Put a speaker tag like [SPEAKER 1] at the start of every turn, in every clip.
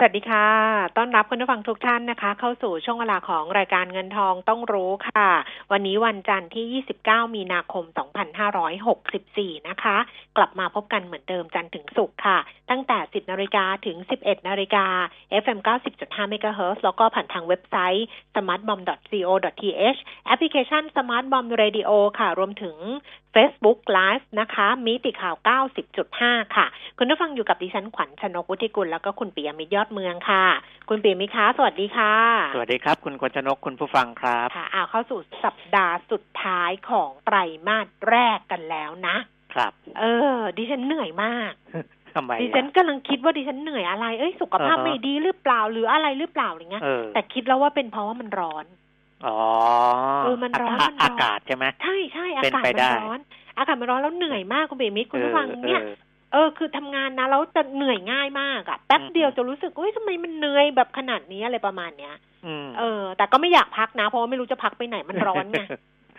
[SPEAKER 1] สวัสดีค่ะ ต้อนรับคุณผู้ฟังทุกท่านนะคะ เข้าสู่ช่วงเวลาของรายการเงินทองต้องรู้ค่ะ วันนี้วันจันทร์ที่ 29 มีนาคม 2564 นะคะ กลับมาพบกันเหมือนเดิมจันทร์ถึงศุกร์ค่ะ ตั้งแต่ 10 นาฬิกาถึง 11 นาฬิกา FM 90.5 MHz แล้วก็ผ่านทางเว็บไซต์ smartbomb.co.th แอปพลิเคชัน smartbomb radio ค่ะ รวมถึง Facebook Live นะคะ มิติข่าว 90.5 ค่ะ คุณผู้ฟังอยู่กับดิฉันขวัญชนกวุฒิกุลแล้วก็คุณปิยมิตรยอดเมืองค่ะ คุณปิยมิตรคะสวัสดีค่ะ
[SPEAKER 2] สวัสดีครับ คุณกญชนกคุณผู้ฟังครับ
[SPEAKER 1] ค่ะอ้าวเข้าสู่สัปดาห์สุดท้ายของไตรมาสแรกกันแล้วนะ
[SPEAKER 2] ครับ
[SPEAKER 1] เออ ดิฉันเหนื่อยมาก
[SPEAKER 2] ทำไม
[SPEAKER 1] ดิฉันกำลังคิดว่าดิฉันเหนื่อยอะไร เอ้ยสุขภาพ
[SPEAKER 2] อ่าฮะ
[SPEAKER 1] ไม่ดีหรือเปล่าหรืออะไรหรือเปล่าอะไรเงี้ย
[SPEAKER 2] เออ
[SPEAKER 1] แต่คิดแล้วว่าเป็นเพราะว่ามันร้อน
[SPEAKER 2] อ๋อ
[SPEAKER 1] เออมันร้อนา
[SPEAKER 2] กาศ
[SPEAKER 1] มันร้อน
[SPEAKER 2] อากาศใช่ไหม
[SPEAKER 1] ใช่ใช่อา
[SPEAKER 2] เป็น
[SPEAKER 1] กาศ
[SPEAKER 2] ไป
[SPEAKER 1] มัน
[SPEAKER 2] ได้
[SPEAKER 1] ร้อน อากาศมันร้อนแล้วเหนื่อยมากคุณเบมิตรคุณผู้ฟัง
[SPEAKER 2] ออ
[SPEAKER 1] เนี่ย
[SPEAKER 2] ออ
[SPEAKER 1] เออคือทำงานนะแล้วจะเหนื่อยง่ายมากอะแป๊บ
[SPEAKER 2] อืม
[SPEAKER 1] เดียวจะรู้สึกเอ้ยทำไมมันเหนื่อยแบบขนาดนี้อะไรประมาณเนี้ย
[SPEAKER 2] อืม
[SPEAKER 1] เออ แต่ก็ไม่อยากพักนะ เพราะว่าไม่รู้จะพักไปไหนมันร้อนไง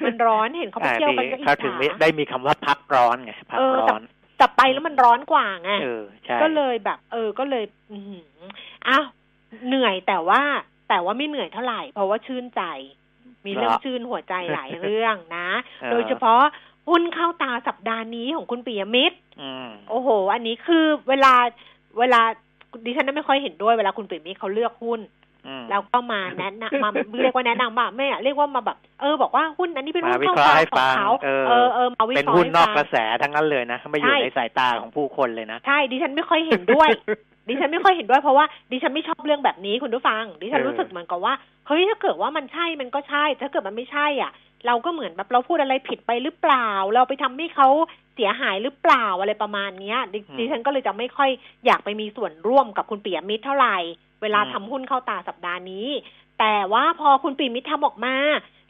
[SPEAKER 1] มันร้อนเห็นเขาไปเที่ยวกันก็อิจ
[SPEAKER 2] เขาถึง
[SPEAKER 1] ฉา
[SPEAKER 2] ไม่ได้มีคำว่าพักร้อนไงพัก
[SPEAKER 1] เออ
[SPEAKER 2] ร้
[SPEAKER 1] แต่
[SPEAKER 2] อน
[SPEAKER 1] แต่ไปแล้วมันร้อนกว่าไง
[SPEAKER 2] เออใช่
[SPEAKER 1] ก็เลยแบบ เออก็เลย อือหืออ้าวเหนื่อยแต่ว่า แต่ว่าไม่เหนื่อยเท่าไหร่ เพราะว่าชื่นใจ มีเรื่องชื่นหัวใจหลายเรื่องนะ โดยเฉพาะหุ้นเข้าตาสัปดาห์นี้ของคุณปิยมิตร
[SPEAKER 2] อืม
[SPEAKER 1] โอ้โห อันนี้คือเวลาเวลาดิฉันไม่ค่อยเห็นด้วยเวลาคุณปิยมิตรเขาเลือกหุ้น
[SPEAKER 2] อืม
[SPEAKER 1] แล้วก็มาแนะนำมาเรียกว่าแนะนำว่าไม่อะเรียกว่ามาแบบ เออบอกว่าหุ้นอันนี้เป็นหุ้
[SPEAKER 2] มานวิ
[SPEAKER 1] เข้า
[SPEAKER 2] เคราะห์
[SPEAKER 1] ตา
[SPEAKER 2] ให้
[SPEAKER 1] ของ
[SPEAKER 2] ฟัง
[SPEAKER 1] เขา
[SPEAKER 2] เออ
[SPEAKER 1] เออเออมาวิ
[SPEAKER 2] เป็น
[SPEAKER 1] เคราะห์
[SPEAKER 2] หุ้น
[SPEAKER 1] ให้
[SPEAKER 2] นอก
[SPEAKER 1] ฟัง
[SPEAKER 2] กระแสทั้งนั้นเลยนะไม่อยู่
[SPEAKER 1] ใช่
[SPEAKER 2] ในสายตาของผู้คนเลยนะ
[SPEAKER 1] ใช่ดิฉันไม่ค่อยเห็นด้วย ดิฉันไม่ค่อยเห็นด้วยเพราะว่าดิฉันไม่ชอบเรื่องแบบนี้คุณผู้ฟัง ดิฉัน
[SPEAKER 2] เออ
[SPEAKER 1] รู้สึกเหมือนกับว่าเฮ้ยถ้าเกิดว่ามันใช่มันก็ใช่ ถ้าเกิดมันไม่ใช่อะ เราก็เหมือนแบบเราพูดอะไรผิดไปหรือเปล่า เราไปทำให้เขาเสียหายหรือเปล่าอะไรประมาณเนี้ยดิดิฉันก็เลยจะไม่ค่อยอยากไปมีส่วนร่วมกับคุณปิยมิตรเท่าไหร่ เวลาทำหุ้นเข้าตาสัปดาห์นี้ แต่ว่าพอคุณปิยมิตรทำออกมา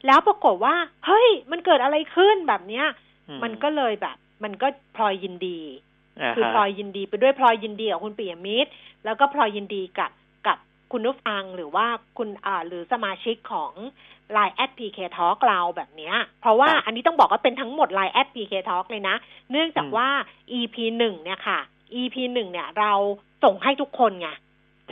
[SPEAKER 1] แล้วปรากฏว่า เฮ้ย มันเกิดอะไรขึ้นแบบเนี้ย
[SPEAKER 2] อื
[SPEAKER 1] มันก็เลยแบบ มันก็พลอยยินดีา คือ
[SPEAKER 2] ฮะ
[SPEAKER 1] พลอยยินดีไปด้วยพลอยยินดีกับคุณปิยมิตร แล้วก็พลอยยินดีกับกับคุณผู้ฟังหรือว่าคุณอ่าหรือสมาชิกของ Line แอด PK Talk เราแบบเนี้ย เพราะว่า
[SPEAKER 2] ครับ
[SPEAKER 1] อันนี้ต้องบอกว่าเป็นทั้งหมด Line แอด PK Talk เลยนะ เนื่องจาก
[SPEAKER 2] อืม
[SPEAKER 1] ว่า EP หนึ่งเนี่ยค่ะ EP หนึ่งเนี่ยเราส่งให้ทุกคนไง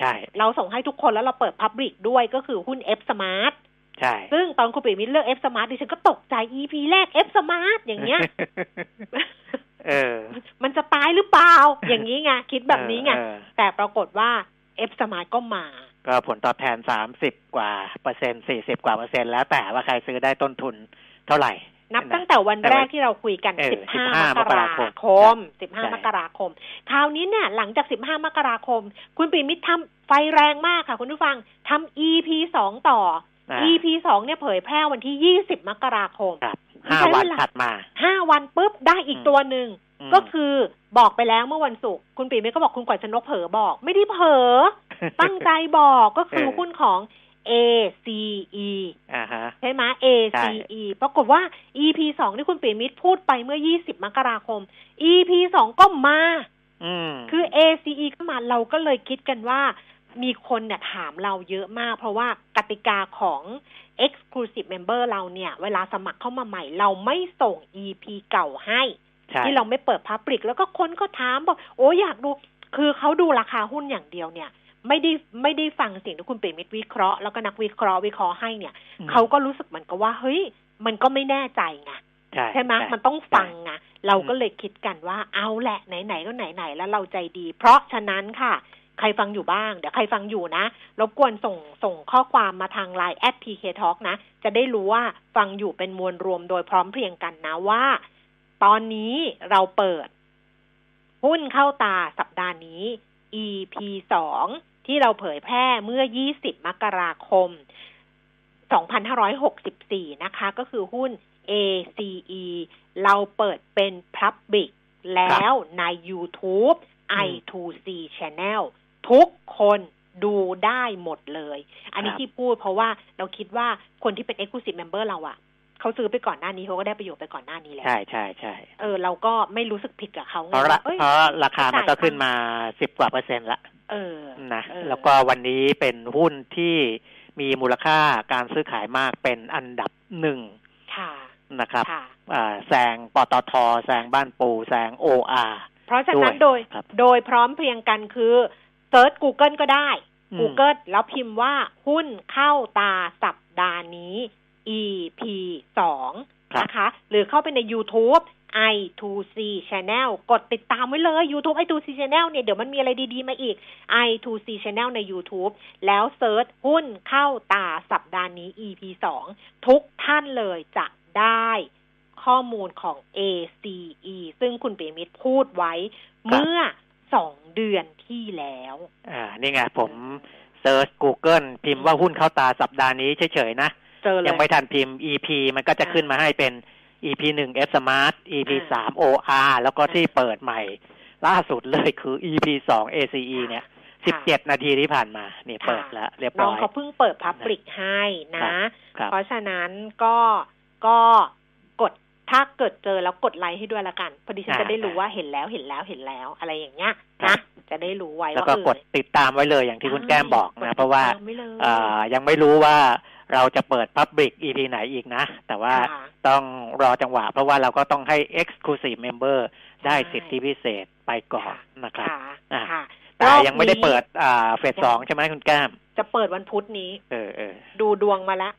[SPEAKER 2] ใช่
[SPEAKER 1] เราส่งให้ทุกคนแล้วเราเปิด Public ด้วยก็คือหุ้น F Smart
[SPEAKER 2] ใช่
[SPEAKER 1] ซึ่งตอนคุณปิยมิตรเลือก F Smart ดิฉันก็ตกใจ EP แรก F Smart อย่างเงี้ย
[SPEAKER 2] เออ
[SPEAKER 1] มันจะตายหรือเปล่า อย่างนี้ไงคิดแบบนี้ไง
[SPEAKER 2] เออ
[SPEAKER 1] แต่ปรากฏว่า F Smart ก็มา
[SPEAKER 2] ก็ผลตอบแทนสามสิบกว่าเปอร์เซ็นต์สี่สิบกว่าเปอร์เซ็นต์แล้วแต่ว่าใครซื้อได้ต้นทุนเท่าไหร่
[SPEAKER 1] นับ
[SPEAKER 2] นะ
[SPEAKER 1] ตั้งแต่วันแรกที่เราคุยกัน
[SPEAKER 2] เออ
[SPEAKER 1] 15
[SPEAKER 2] 15
[SPEAKER 1] มกราค
[SPEAKER 2] ม
[SPEAKER 1] ม
[SPEAKER 2] ใช่
[SPEAKER 1] 15 มกราคม คราวนี้เนี่ย หลังจาก 15 มกราคม คุณปิยมิตรทำไฟแรงมากค่ะ คุณผู้ฟังทำ EP สองต่อ
[SPEAKER 2] อ่า
[SPEAKER 1] EP สองเนี่ยเผยแพร่วันที่ 20 มกราคม
[SPEAKER 2] ครับ
[SPEAKER 1] ไม่
[SPEAKER 2] ห้า
[SPEAKER 1] ใช่
[SPEAKER 2] วัน
[SPEAKER 1] เวลา
[SPEAKER 2] ถัดมา
[SPEAKER 1] ห้าวันปุ๊บได้อีก
[SPEAKER 2] อืม
[SPEAKER 1] ตัวหนึ่ง
[SPEAKER 2] ม
[SPEAKER 1] ก็คือบอกไปแล้วเมื่อวันศุกร์คุณปิยมิตรก็บอกคุณกวาดชนกเผลอบอก ไม่ได้เผลอตั้งใจบอกก็คือ
[SPEAKER 2] เออ
[SPEAKER 1] หุ้นของ ACE
[SPEAKER 2] อ่าฮะ
[SPEAKER 1] ใช่ไหม
[SPEAKER 2] ใช่
[SPEAKER 1] ACE ปรากฏว่า EP สองที่คุณปิยมิตรพูดไปเมื่อ 20 มกราคม EP สองก็มา
[SPEAKER 2] อืม
[SPEAKER 1] คือ ACE ก็มาเราก็เลยคิดกันว่า มีคนเนี่ยถามเราเยอะมาก เพราะว่ากติกาของ Exclusive Member เราเนี่ย เวลาสมัครเข้ามาใหม่ เราไม่ส่ง EP เก่าให้
[SPEAKER 2] ใช่
[SPEAKER 1] ที่เราไม่เปิดพับ l ิก แล้วก็คนก็ถามบอก โอ้อยากดู คือเขาดูราคาหุ้นอย่างเดียวเนี่ย ไม่ได้ไม่ได้ฟังสิ่งที่คุณเปรมิตรวิเคราะห์แล้วก็นักวิเคราะห์วิเคราะห์ให้เนี่ย
[SPEAKER 2] อืม
[SPEAKER 1] เขาก็รู้สึกเหมือนกับว่า เฮ้ย มันก็ไม่แน่ใจไง
[SPEAKER 2] ใช่
[SPEAKER 1] ใช่ไหม
[SPEAKER 2] ใช่
[SPEAKER 1] มันต้องฟังไงเราก็เลยคิดกันว่าเอาแหละไหนๆก็ไหนๆแล้วเราใจดี เพราะฉะนั้นค่ะ ใครฟังอยู่บ้าง เดี๋ยวใครฟังอยู่นะ รบกวนส่งส่งข้อความมาทาง Line แอด PK Talk นะ จะได้รู้ว่าฟังอยู่เป็นมวลรวมโดยพร้อมเพรียงกันนะว่า ตอนนี้เราเปิด หุ้นเข้าตาสัปดาห์นี้ EP สองที่เราเผยแพร่เมื่อ 20 มกราคม 2564 นะคะ ก็คือหุ้น ACE เราเปิดเป็น Public แล้วใน YouTube I2C Channel ทุกคนดูได้หมดเลย อันนี้
[SPEAKER 2] ครับ
[SPEAKER 1] ที่พูดเพราะว่าเราคิดว่าคนที่เป็น Exclusive Member เราอะเขาซื้อไปก่อนหน้านี้เขาก็ได้ประโยชน์ไปก่อนหน้านี้แล้ว
[SPEAKER 2] ใช่ใช่ใช่
[SPEAKER 1] เออเราก็ไม่รู้สึกผิดกับเขาไง
[SPEAKER 2] เพราะละ
[SPEAKER 1] ว่าอ้ย
[SPEAKER 2] เพราะราคามันก็
[SPEAKER 1] จ่ายตังค์
[SPEAKER 2] ขึ้นมาสิบกว่าเปอร์เซ็นต์ละ
[SPEAKER 1] เออ
[SPEAKER 2] นะ
[SPEAKER 1] เออ
[SPEAKER 2] แล้วก็วันนี้เป็นหุ้นที่มีมูลค่าการซื้อขายมากเป็นอันดับหนึ่ง
[SPEAKER 1] ค่ะ
[SPEAKER 2] นะครับ
[SPEAKER 1] ค่ะ
[SPEAKER 2] อ่าแซงปตทแซงบ้านปูแซงโออาร์
[SPEAKER 1] เพราะฉะนั้น
[SPEAKER 2] ด้
[SPEAKER 1] โด
[SPEAKER 2] วย
[SPEAKER 1] ย
[SPEAKER 2] ครับ
[SPEAKER 1] โดยพร้อมเพรียงกันคือ เซิร์ช Google ก็ได้
[SPEAKER 2] อืม
[SPEAKER 1] Google แล้วพิมพ์ว่าหุ้นเข้าตาสัปดาห์นี้ EP สอง
[SPEAKER 2] ครับ
[SPEAKER 1] นะคะ หรือเข้าไปใน YouTube i2c Channel กดติดตามไว้เลย YouTube i2c Channel เนี่ย เดี๋ยวมันมีอะไรดี ๆ มาอีก i2c Channel ใน YouTube แล้วเซิร์ชหุ้นเข้าตาสัปดาห์นี้ EP สองทุกท่านเลยจะได้ข้อมูลของ ACE ซึ่งคุณเปียมิตรพูดไว้เมื่อ สองเดือนที่แล้ว
[SPEAKER 2] อ่า นี่ไงผมเซิร์ช Google พิมพ์ว่าหุ้นเข้าตาสัปดาห์นี้เฉยๆนะ
[SPEAKER 1] เจอเลย
[SPEAKER 2] ยังไม่ทันพิมพ์ EP มันก็จะขึ้นมาให้เป็น EP หนึ่ง F Smart EP
[SPEAKER 1] อ่า
[SPEAKER 2] สาม OR แล้วก็
[SPEAKER 1] อ่า
[SPEAKER 2] ที่เปิดใหม่ ล่าสุดเลยคือ EP สอง ACE เนี่ยสิบเจ็ดนาทีที่ผ่านมา นี่
[SPEAKER 1] ค่ะ
[SPEAKER 2] เปิดแล้วเรียบ
[SPEAKER 1] น้
[SPEAKER 2] ร้
[SPEAKER 1] อง
[SPEAKER 2] อย
[SPEAKER 1] เขาเพิ่งเปิดพับลิกให้นะ
[SPEAKER 2] ครับ
[SPEAKER 1] เพราะฉะนั้นก็ก็กด ถ้าเกิดเจอแล้วกดไลค์ให้ด้วยละกัน พอดีฉัน
[SPEAKER 2] อ่า
[SPEAKER 1] จะได้รู้ว่าเห็นแล้วเห็นแล้วเห็นแล้ว อะไรอย่างเงี้ย
[SPEAKER 2] ครั
[SPEAKER 1] นะ
[SPEAKER 2] บ
[SPEAKER 1] จะได้รู้ไว้
[SPEAKER 2] แล้ว
[SPEAKER 1] ว่า
[SPEAKER 2] ก็
[SPEAKER 1] เออก
[SPEAKER 2] ดติดตามไว้เลยอย่างที่คุณแก้มบอก
[SPEAKER 1] ใช่
[SPEAKER 2] นะ
[SPEAKER 1] กด
[SPEAKER 2] เพราะว่า
[SPEAKER 1] ติดตมไเลย
[SPEAKER 2] อ่ายังไม่รู้ว่าเราจะเปิด Public EP ไหนอีกนะ แต่ว่า
[SPEAKER 1] ค่ะ
[SPEAKER 2] ต้องรอจังหวะ เพราะว่าเราก็ต้องให้ Exclusive Member ได้
[SPEAKER 1] ใช่
[SPEAKER 2] สิทธิพิเศษไปก่อนนะครับ
[SPEAKER 1] ค่ะ
[SPEAKER 2] อ่า
[SPEAKER 1] ค่ะ
[SPEAKER 2] แต่
[SPEAKER 1] รอบ
[SPEAKER 2] ยังไม่ได้
[SPEAKER 1] นี้
[SPEAKER 2] เปิดอ่าเฟสสองใช่ไหมคุณแก้ม
[SPEAKER 1] จะเปิดวันพุธนี้
[SPEAKER 2] เออเออ
[SPEAKER 1] ดูดวงมาแล้ว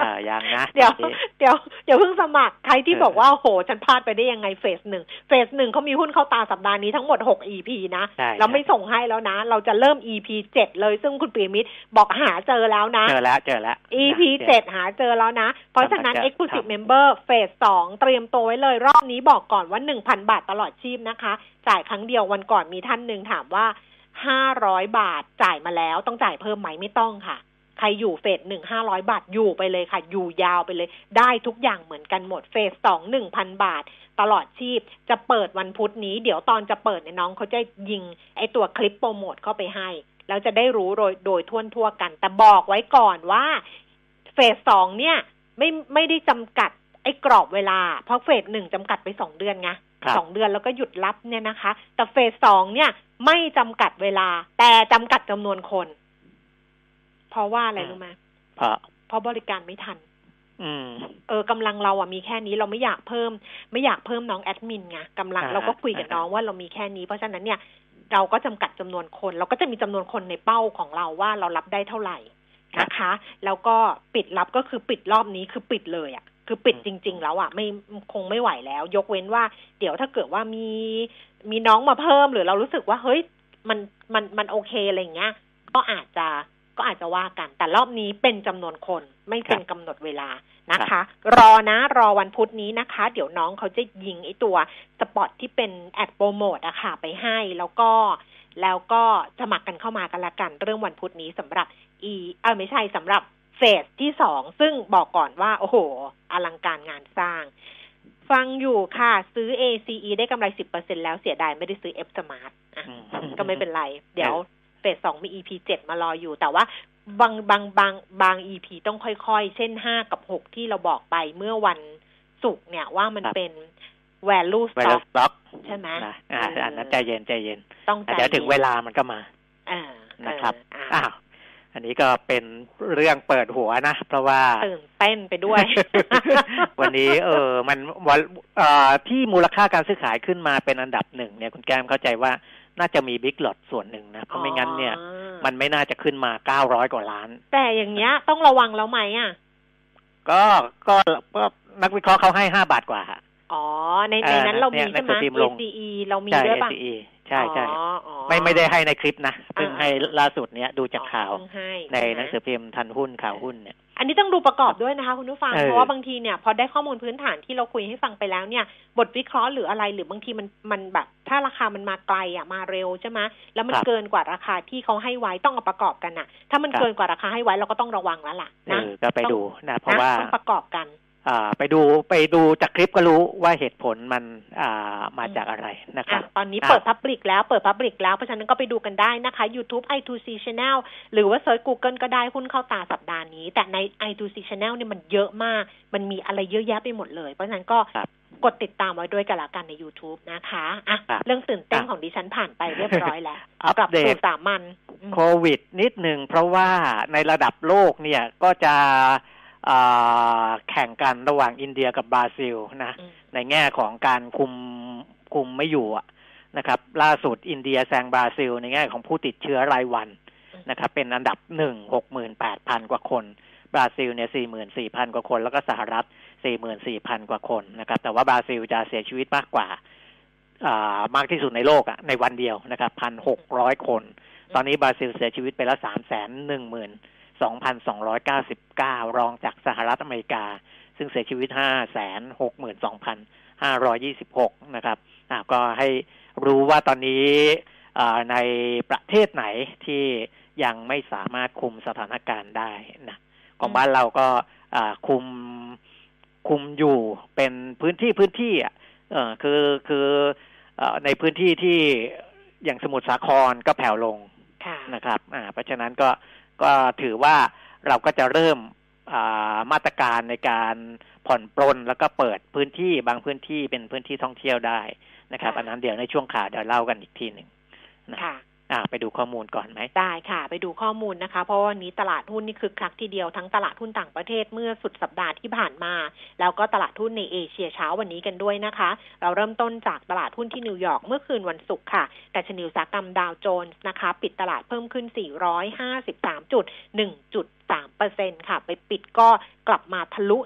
[SPEAKER 2] อ่ายังนะ
[SPEAKER 1] เดี๋ยว
[SPEAKER 2] ตอนนี้
[SPEAKER 1] เดี๋ยวเดี๋ยวเพิ่งสมัครใครที่
[SPEAKER 2] เออ
[SPEAKER 1] บอกว่าโห ฉันพลาดไปได้ยังไงเฟสหนึ่งเฟสหนึ่งเขามีหุ้นเข้าตาสัปดาห์นี้ทั้งหมดหก EP นะ
[SPEAKER 2] ใช่
[SPEAKER 1] เราไม่ส่งให้แล้วนะ เราจะเริ่ม EP เจ็ดเลยซึ่งคุณปีมิตรบอกหาเจอแล้วนะ
[SPEAKER 2] เจอแล้วเจอแล้ว
[SPEAKER 1] EP
[SPEAKER 2] นะ
[SPEAKER 1] เจ็ดหาเจอแล้วนะ เพราะฉะนั้น
[SPEAKER 2] กำลังจะ
[SPEAKER 1] Exclusive
[SPEAKER 2] ทำ
[SPEAKER 1] Member เฟสสองเตรียมตัวไว้เลย รอบนี้บอกก่อนว่าหนึ่งพันบาทตลอดชีพนะคะ จ่ายครั้งเดียววันก่อนมีท่านหนึ่งถามว่า ห้าร้อยบาทจ่ายมาแล้วต้องจ่ายเพิ่มไหมไม่ต้องค่ะ ใครอยู่เฟสหนึ่งห้าร้อยบาทอยู่ไปเลยค่ะ อยู่ยาวไปเลย ได้ทุกอย่างเหมือนกันหมดเฟสสองหนึ่งพันบาท ตลอดชีพจะเปิดวันพุธนี้ เดี๋ยวตอนจะเปิดเนี่ยน้องเขาจะยิง ไอตัวคลิปโปรโมทเข้าไปให้ แล้วจะได้รู้โดยโดยทั่วทั่วกัน แต่บอกไว้ก่อนว่าเฟสสองเนี่ย ไม่ไม่ได้จำกัดไอ้กรอบเวลา เพราะเฟสหนึ่งจำกัดไปสองเดือนไง สองเดือนแล้วก็หยุดรับเนี่ยนะคะ แต่เฟสสองเนี่ยไม่จำกัดเวลา แต่จำกัดจำนวนคน เพราะว่าอะไรรู้ไหม
[SPEAKER 2] เพราะ
[SPEAKER 1] เพราะบริการไม่ทัน
[SPEAKER 2] อืม
[SPEAKER 1] เออกำลังเราอะมีแค่นี้เราไม่อยากเพิ่ม ไม่อยากเพิ่มน้องแอดมินไงกำลัง
[SPEAKER 2] อ่า
[SPEAKER 1] เราก็คุยกับ
[SPEAKER 2] อ่า
[SPEAKER 1] น้องว่าเรามีแค่นี้ เพราะฉะนั้นเนี่ยเราก็จำกัดจำนวนคน เราก็จะมีจำนวนคนในเป้าของเราว่าเรารับได้เท่าไหร่นะคะ แล้วก็ปิดรับก็คือปิดรอบนี้คือปิดเลยอะ คือปิดจริง ๆ แล้วอะไม่คงไม่ไหวแล้ว ยกเว้นว่า เดี๋ยวถ้าเกิดว่ามีมีน้องมาเพิ่มหรือเรารู้สึกว่าเฮ้ยมันมันมันโอเคอะไรอย่างเงี้ย ก็อาจจะก็อาจจะว่ากัน แต่รอบนี้เป็นจำนวนคนไม่เป็นกำหนดเวลานะคะ รอนะ รอวันพุธนี้นะคะ เดี๋ยวน้องเขาจะยิงไอตัวสปอตที่เป็นแอดโปรโมทอะค่ะไปให้แล้วก็แล้วก็สมัครกันเข้ามากันละกัน เรื่องวันพุธนี้สำหรับ e เออไม่ใช่สำหรับ เฟสที่สองซึ่งบอกก่อนว่าโอ้โห อลังการงานสร้าง ฟังอยู่ค่ะ ซื้อ ACE ได้กำไร 10%แล้วเสียดายไม่ได้ซื้อ F Smart อะ
[SPEAKER 2] อืม
[SPEAKER 1] ก็ไม่เป็นไร เดี๋ยวเฟสสองมี EP เจ็ดมารออยู่ แต่ว่าบางบางบางบาง EP ต้องค่อยๆ เช่นห้ากับหกที่เราบอกไปเมื่อวันศุกร์เนี่ยว่ามัน
[SPEAKER 2] ครับ
[SPEAKER 1] เป็น value
[SPEAKER 2] ไวรั
[SPEAKER 1] stock
[SPEAKER 2] สต็อก
[SPEAKER 1] ใช่ไหม
[SPEAKER 2] นะอ่า
[SPEAKER 1] เอออั
[SPEAKER 2] อันนั้นใจเย็นใจเย็น
[SPEAKER 1] ต้องใจ
[SPEAKER 2] เดี๋ยวถึงเวลามันก็มา
[SPEAKER 1] อ่า
[SPEAKER 2] นะครับ
[SPEAKER 1] เออ
[SPEAKER 2] อ้า
[SPEAKER 1] อ่าว
[SPEAKER 2] อันนี้ก็เป็นเรื่องเปิดหัวนะ เพราะว่า
[SPEAKER 1] ตื่นเต้นไปด้วย
[SPEAKER 2] วันนี้ เออ มันวันเอ่อที่มูลค่าการซื้อขายขึ้นมาเป็นอันดับหนึ่งเนี่ยคุณแก้มเข้าใจว่าน่าจะมีบิ๊กหลอดส่วนหนึ่งนะ เพราะไม่งั้นเนี่ย
[SPEAKER 1] อ๋อ
[SPEAKER 2] มันไม่น่าจะขึ้นมาเก้าร้อยกว่าล้าน
[SPEAKER 1] แต่อย่างเงี้ยต้องระวังแล้วไหมอะ
[SPEAKER 2] ก็ก็ก็นักวิเคราะห์เขาให้ห้าบาทกว่า
[SPEAKER 1] อ๋อ ใน
[SPEAKER 2] เอ
[SPEAKER 1] ใน
[SPEAKER 2] อ
[SPEAKER 1] นั้นเรามี
[SPEAKER 2] เนี่ย
[SPEAKER 1] ใช่ไหม
[SPEAKER 2] หนังสือพิมพ์ลง
[SPEAKER 1] ACE เรามี
[SPEAKER 2] ใช่
[SPEAKER 1] ด้วยป่ะ
[SPEAKER 2] SCE ใช่ใช่
[SPEAKER 1] อ๋ออ๋อ
[SPEAKER 2] ไม่ไม่ได้ให้ในคลิปนะเพิ่ง
[SPEAKER 1] อ่า
[SPEAKER 2] ให้ล่าสุดเนี้ยดูจากข่าว
[SPEAKER 1] อ๋อเพิ่งให้
[SPEAKER 2] ใน
[SPEAKER 1] ช่ไม
[SPEAKER 2] หนังสือพิมพ์ทันหุ้นข่าวหุ้นเนี่ย
[SPEAKER 1] อันนี้ต้องดูประกอบด้วยนะคะคุณผู้ฟัง
[SPEAKER 2] เออ
[SPEAKER 1] เพราะว่าบางทีเนี่ยพอได้ข้อมูลพื้นฐานที่เราคุยให้ฟังไปแล้วเนี่ย บทวิเคราะห์หรืออะไรหรือบางทีมันมันแบบ ถ้าราคามันมาไกลอะมาเร็วใช่ไหมแล้วมัน
[SPEAKER 2] ครับ
[SPEAKER 1] เกินกว่าราคาที่เขาให้ไว้ต้องเอาประกอบกันอะ ถ้ามัน
[SPEAKER 2] ครับ
[SPEAKER 1] เกินกว่าราคาให้ไว้เราก็ต้องระวังแล้วล่ะ
[SPEAKER 2] เอ
[SPEAKER 1] นะ
[SPEAKER 2] อก็ไป
[SPEAKER 1] ต้อง
[SPEAKER 2] ดูนะเพราะว่า
[SPEAKER 1] ต้องประกอบกัน
[SPEAKER 2] อ่า ไปดูไปดูจากคลิปก็รู้ว่าเหตุผลมันอ่ามาจากอะไรนะครั
[SPEAKER 1] อะ
[SPEAKER 2] บ
[SPEAKER 1] ตอนนี้
[SPEAKER 2] อะ
[SPEAKER 1] เปิด Public แล้วเปิด Public แล้ว เพราะฉะนั้นก็ไปดูกันได้นะคะ YouTube i2c Channel หรือว่าเซิร์ช Google ก็ได้หุ้นเข้าตาสัปดาห์นี้ แต่ใน i2c Channel เนี่ยมันเยอะมาก มันมีอะไรเยอะแยะไปหมดเลย เพราะฉะนั้นก็
[SPEAKER 2] ครับ
[SPEAKER 1] กดติดตามไว้ด้วยกันละกันใน YouTube นะคะอะ
[SPEAKER 2] ครับ
[SPEAKER 1] เรื่องตื่นเต้น
[SPEAKER 2] อะ
[SPEAKER 1] ของดิฉันผ่านไปเรียบร้อยแล้ว
[SPEAKER 2] อัป
[SPEAKER 1] กลับ
[SPEAKER 2] เด
[SPEAKER 1] สู่
[SPEAKER 2] ต
[SPEAKER 1] สามัญอืม
[SPEAKER 2] โควิดนิดหนึ่งเพราะว่าในระดับโลกเนี่ยก็จะอ่า แข่งกันระหว่างอินเดียกับบราซิลนะ
[SPEAKER 1] อืม
[SPEAKER 2] ในแง่ของการคุมคุมไม่อยู่อะนะครับ ล่าสุดอินเดียแซงบราซิล ในแง่ของผู้ติดเชื้อรายวันนะครับเป็นอันดับหนึ่งหกหมื่นแปดพันกว่าคน บราซิลเนี่ยสี่หมื่นสี่พันกว่าคน แล้วก็สหรัฐสี่หมื่นสี่พันกว่าคนนะครับ แต่ว่าบราซิลจะเสียชีวิตมากกว่าอ่ามากที่สุดในโลกอะในวันเดียวนะครับพันหกร้อยคน ตอนนี้บราซิลเสียชีวิตไปแล้วสามแสนหนึ่งหมื่น สองพันสองร้อยเก้าสิบเก้ารองจากสหรัฐอเมริกา ซึ่งเสียชีวิตห้าแสนหกหมื่นสองพันห้าร้อยี่สิบหกนะครับอ่าก็ให้รู้ว่าตอนนี้อ่าในประเทศไหนที่ยังไม่สามารถคุมสถานการณ์ได้นะของบ้านเราก็อ่าคุมคุมอยู่เป็นพื้นที่พื้นที่อะเออคือคือเอ่อในพื้นที่ที่อย่างสมุทรสาครก็แผ่วลง
[SPEAKER 1] ค่ะ
[SPEAKER 2] นะครับ อ่า เพราะฉะนั้นก็ ก็ถือว่าเราก็จะเริ่มามาตรการในการผ่อนปลนแล้วก็เปิดพื้นที่บางพื้นที่เป็นพื้นที่ท่องเที่ยวได้นะครับ อันนั้นเดี๋ยวในช่วงข่าวเดี๋ยวเล่ากันอีกทีหนึ่งนะ
[SPEAKER 1] ค่ะ
[SPEAKER 2] อ่าไปดูข้อมูลก่อนไหม
[SPEAKER 1] ได้ค่ะ ไปดูข้อมูลนะคะ เพราะวันนี้ตลาดหุ้นนี่คือคลักทีเดียวทั้งตลาดหุ้นต่างประเทศเมื่อสุดสัปดาห์ที่ผ่านมา แล้วก็ตลาดหุ้นในเอเชียเช้าวันนี้กันด้วยนะคะ เราเริ่มต้นจากตลาดหุ้นที่นิวยอร์กเมื่อคืนวันศุกร์ค่ะแต่ชนิวสากรรมดาวโจนส์นะคะ ปิดตลาดเพิ่มขึ้น 453จุด1จุด 3%ค่ะ ไปปิดก็กลับมาทะลุ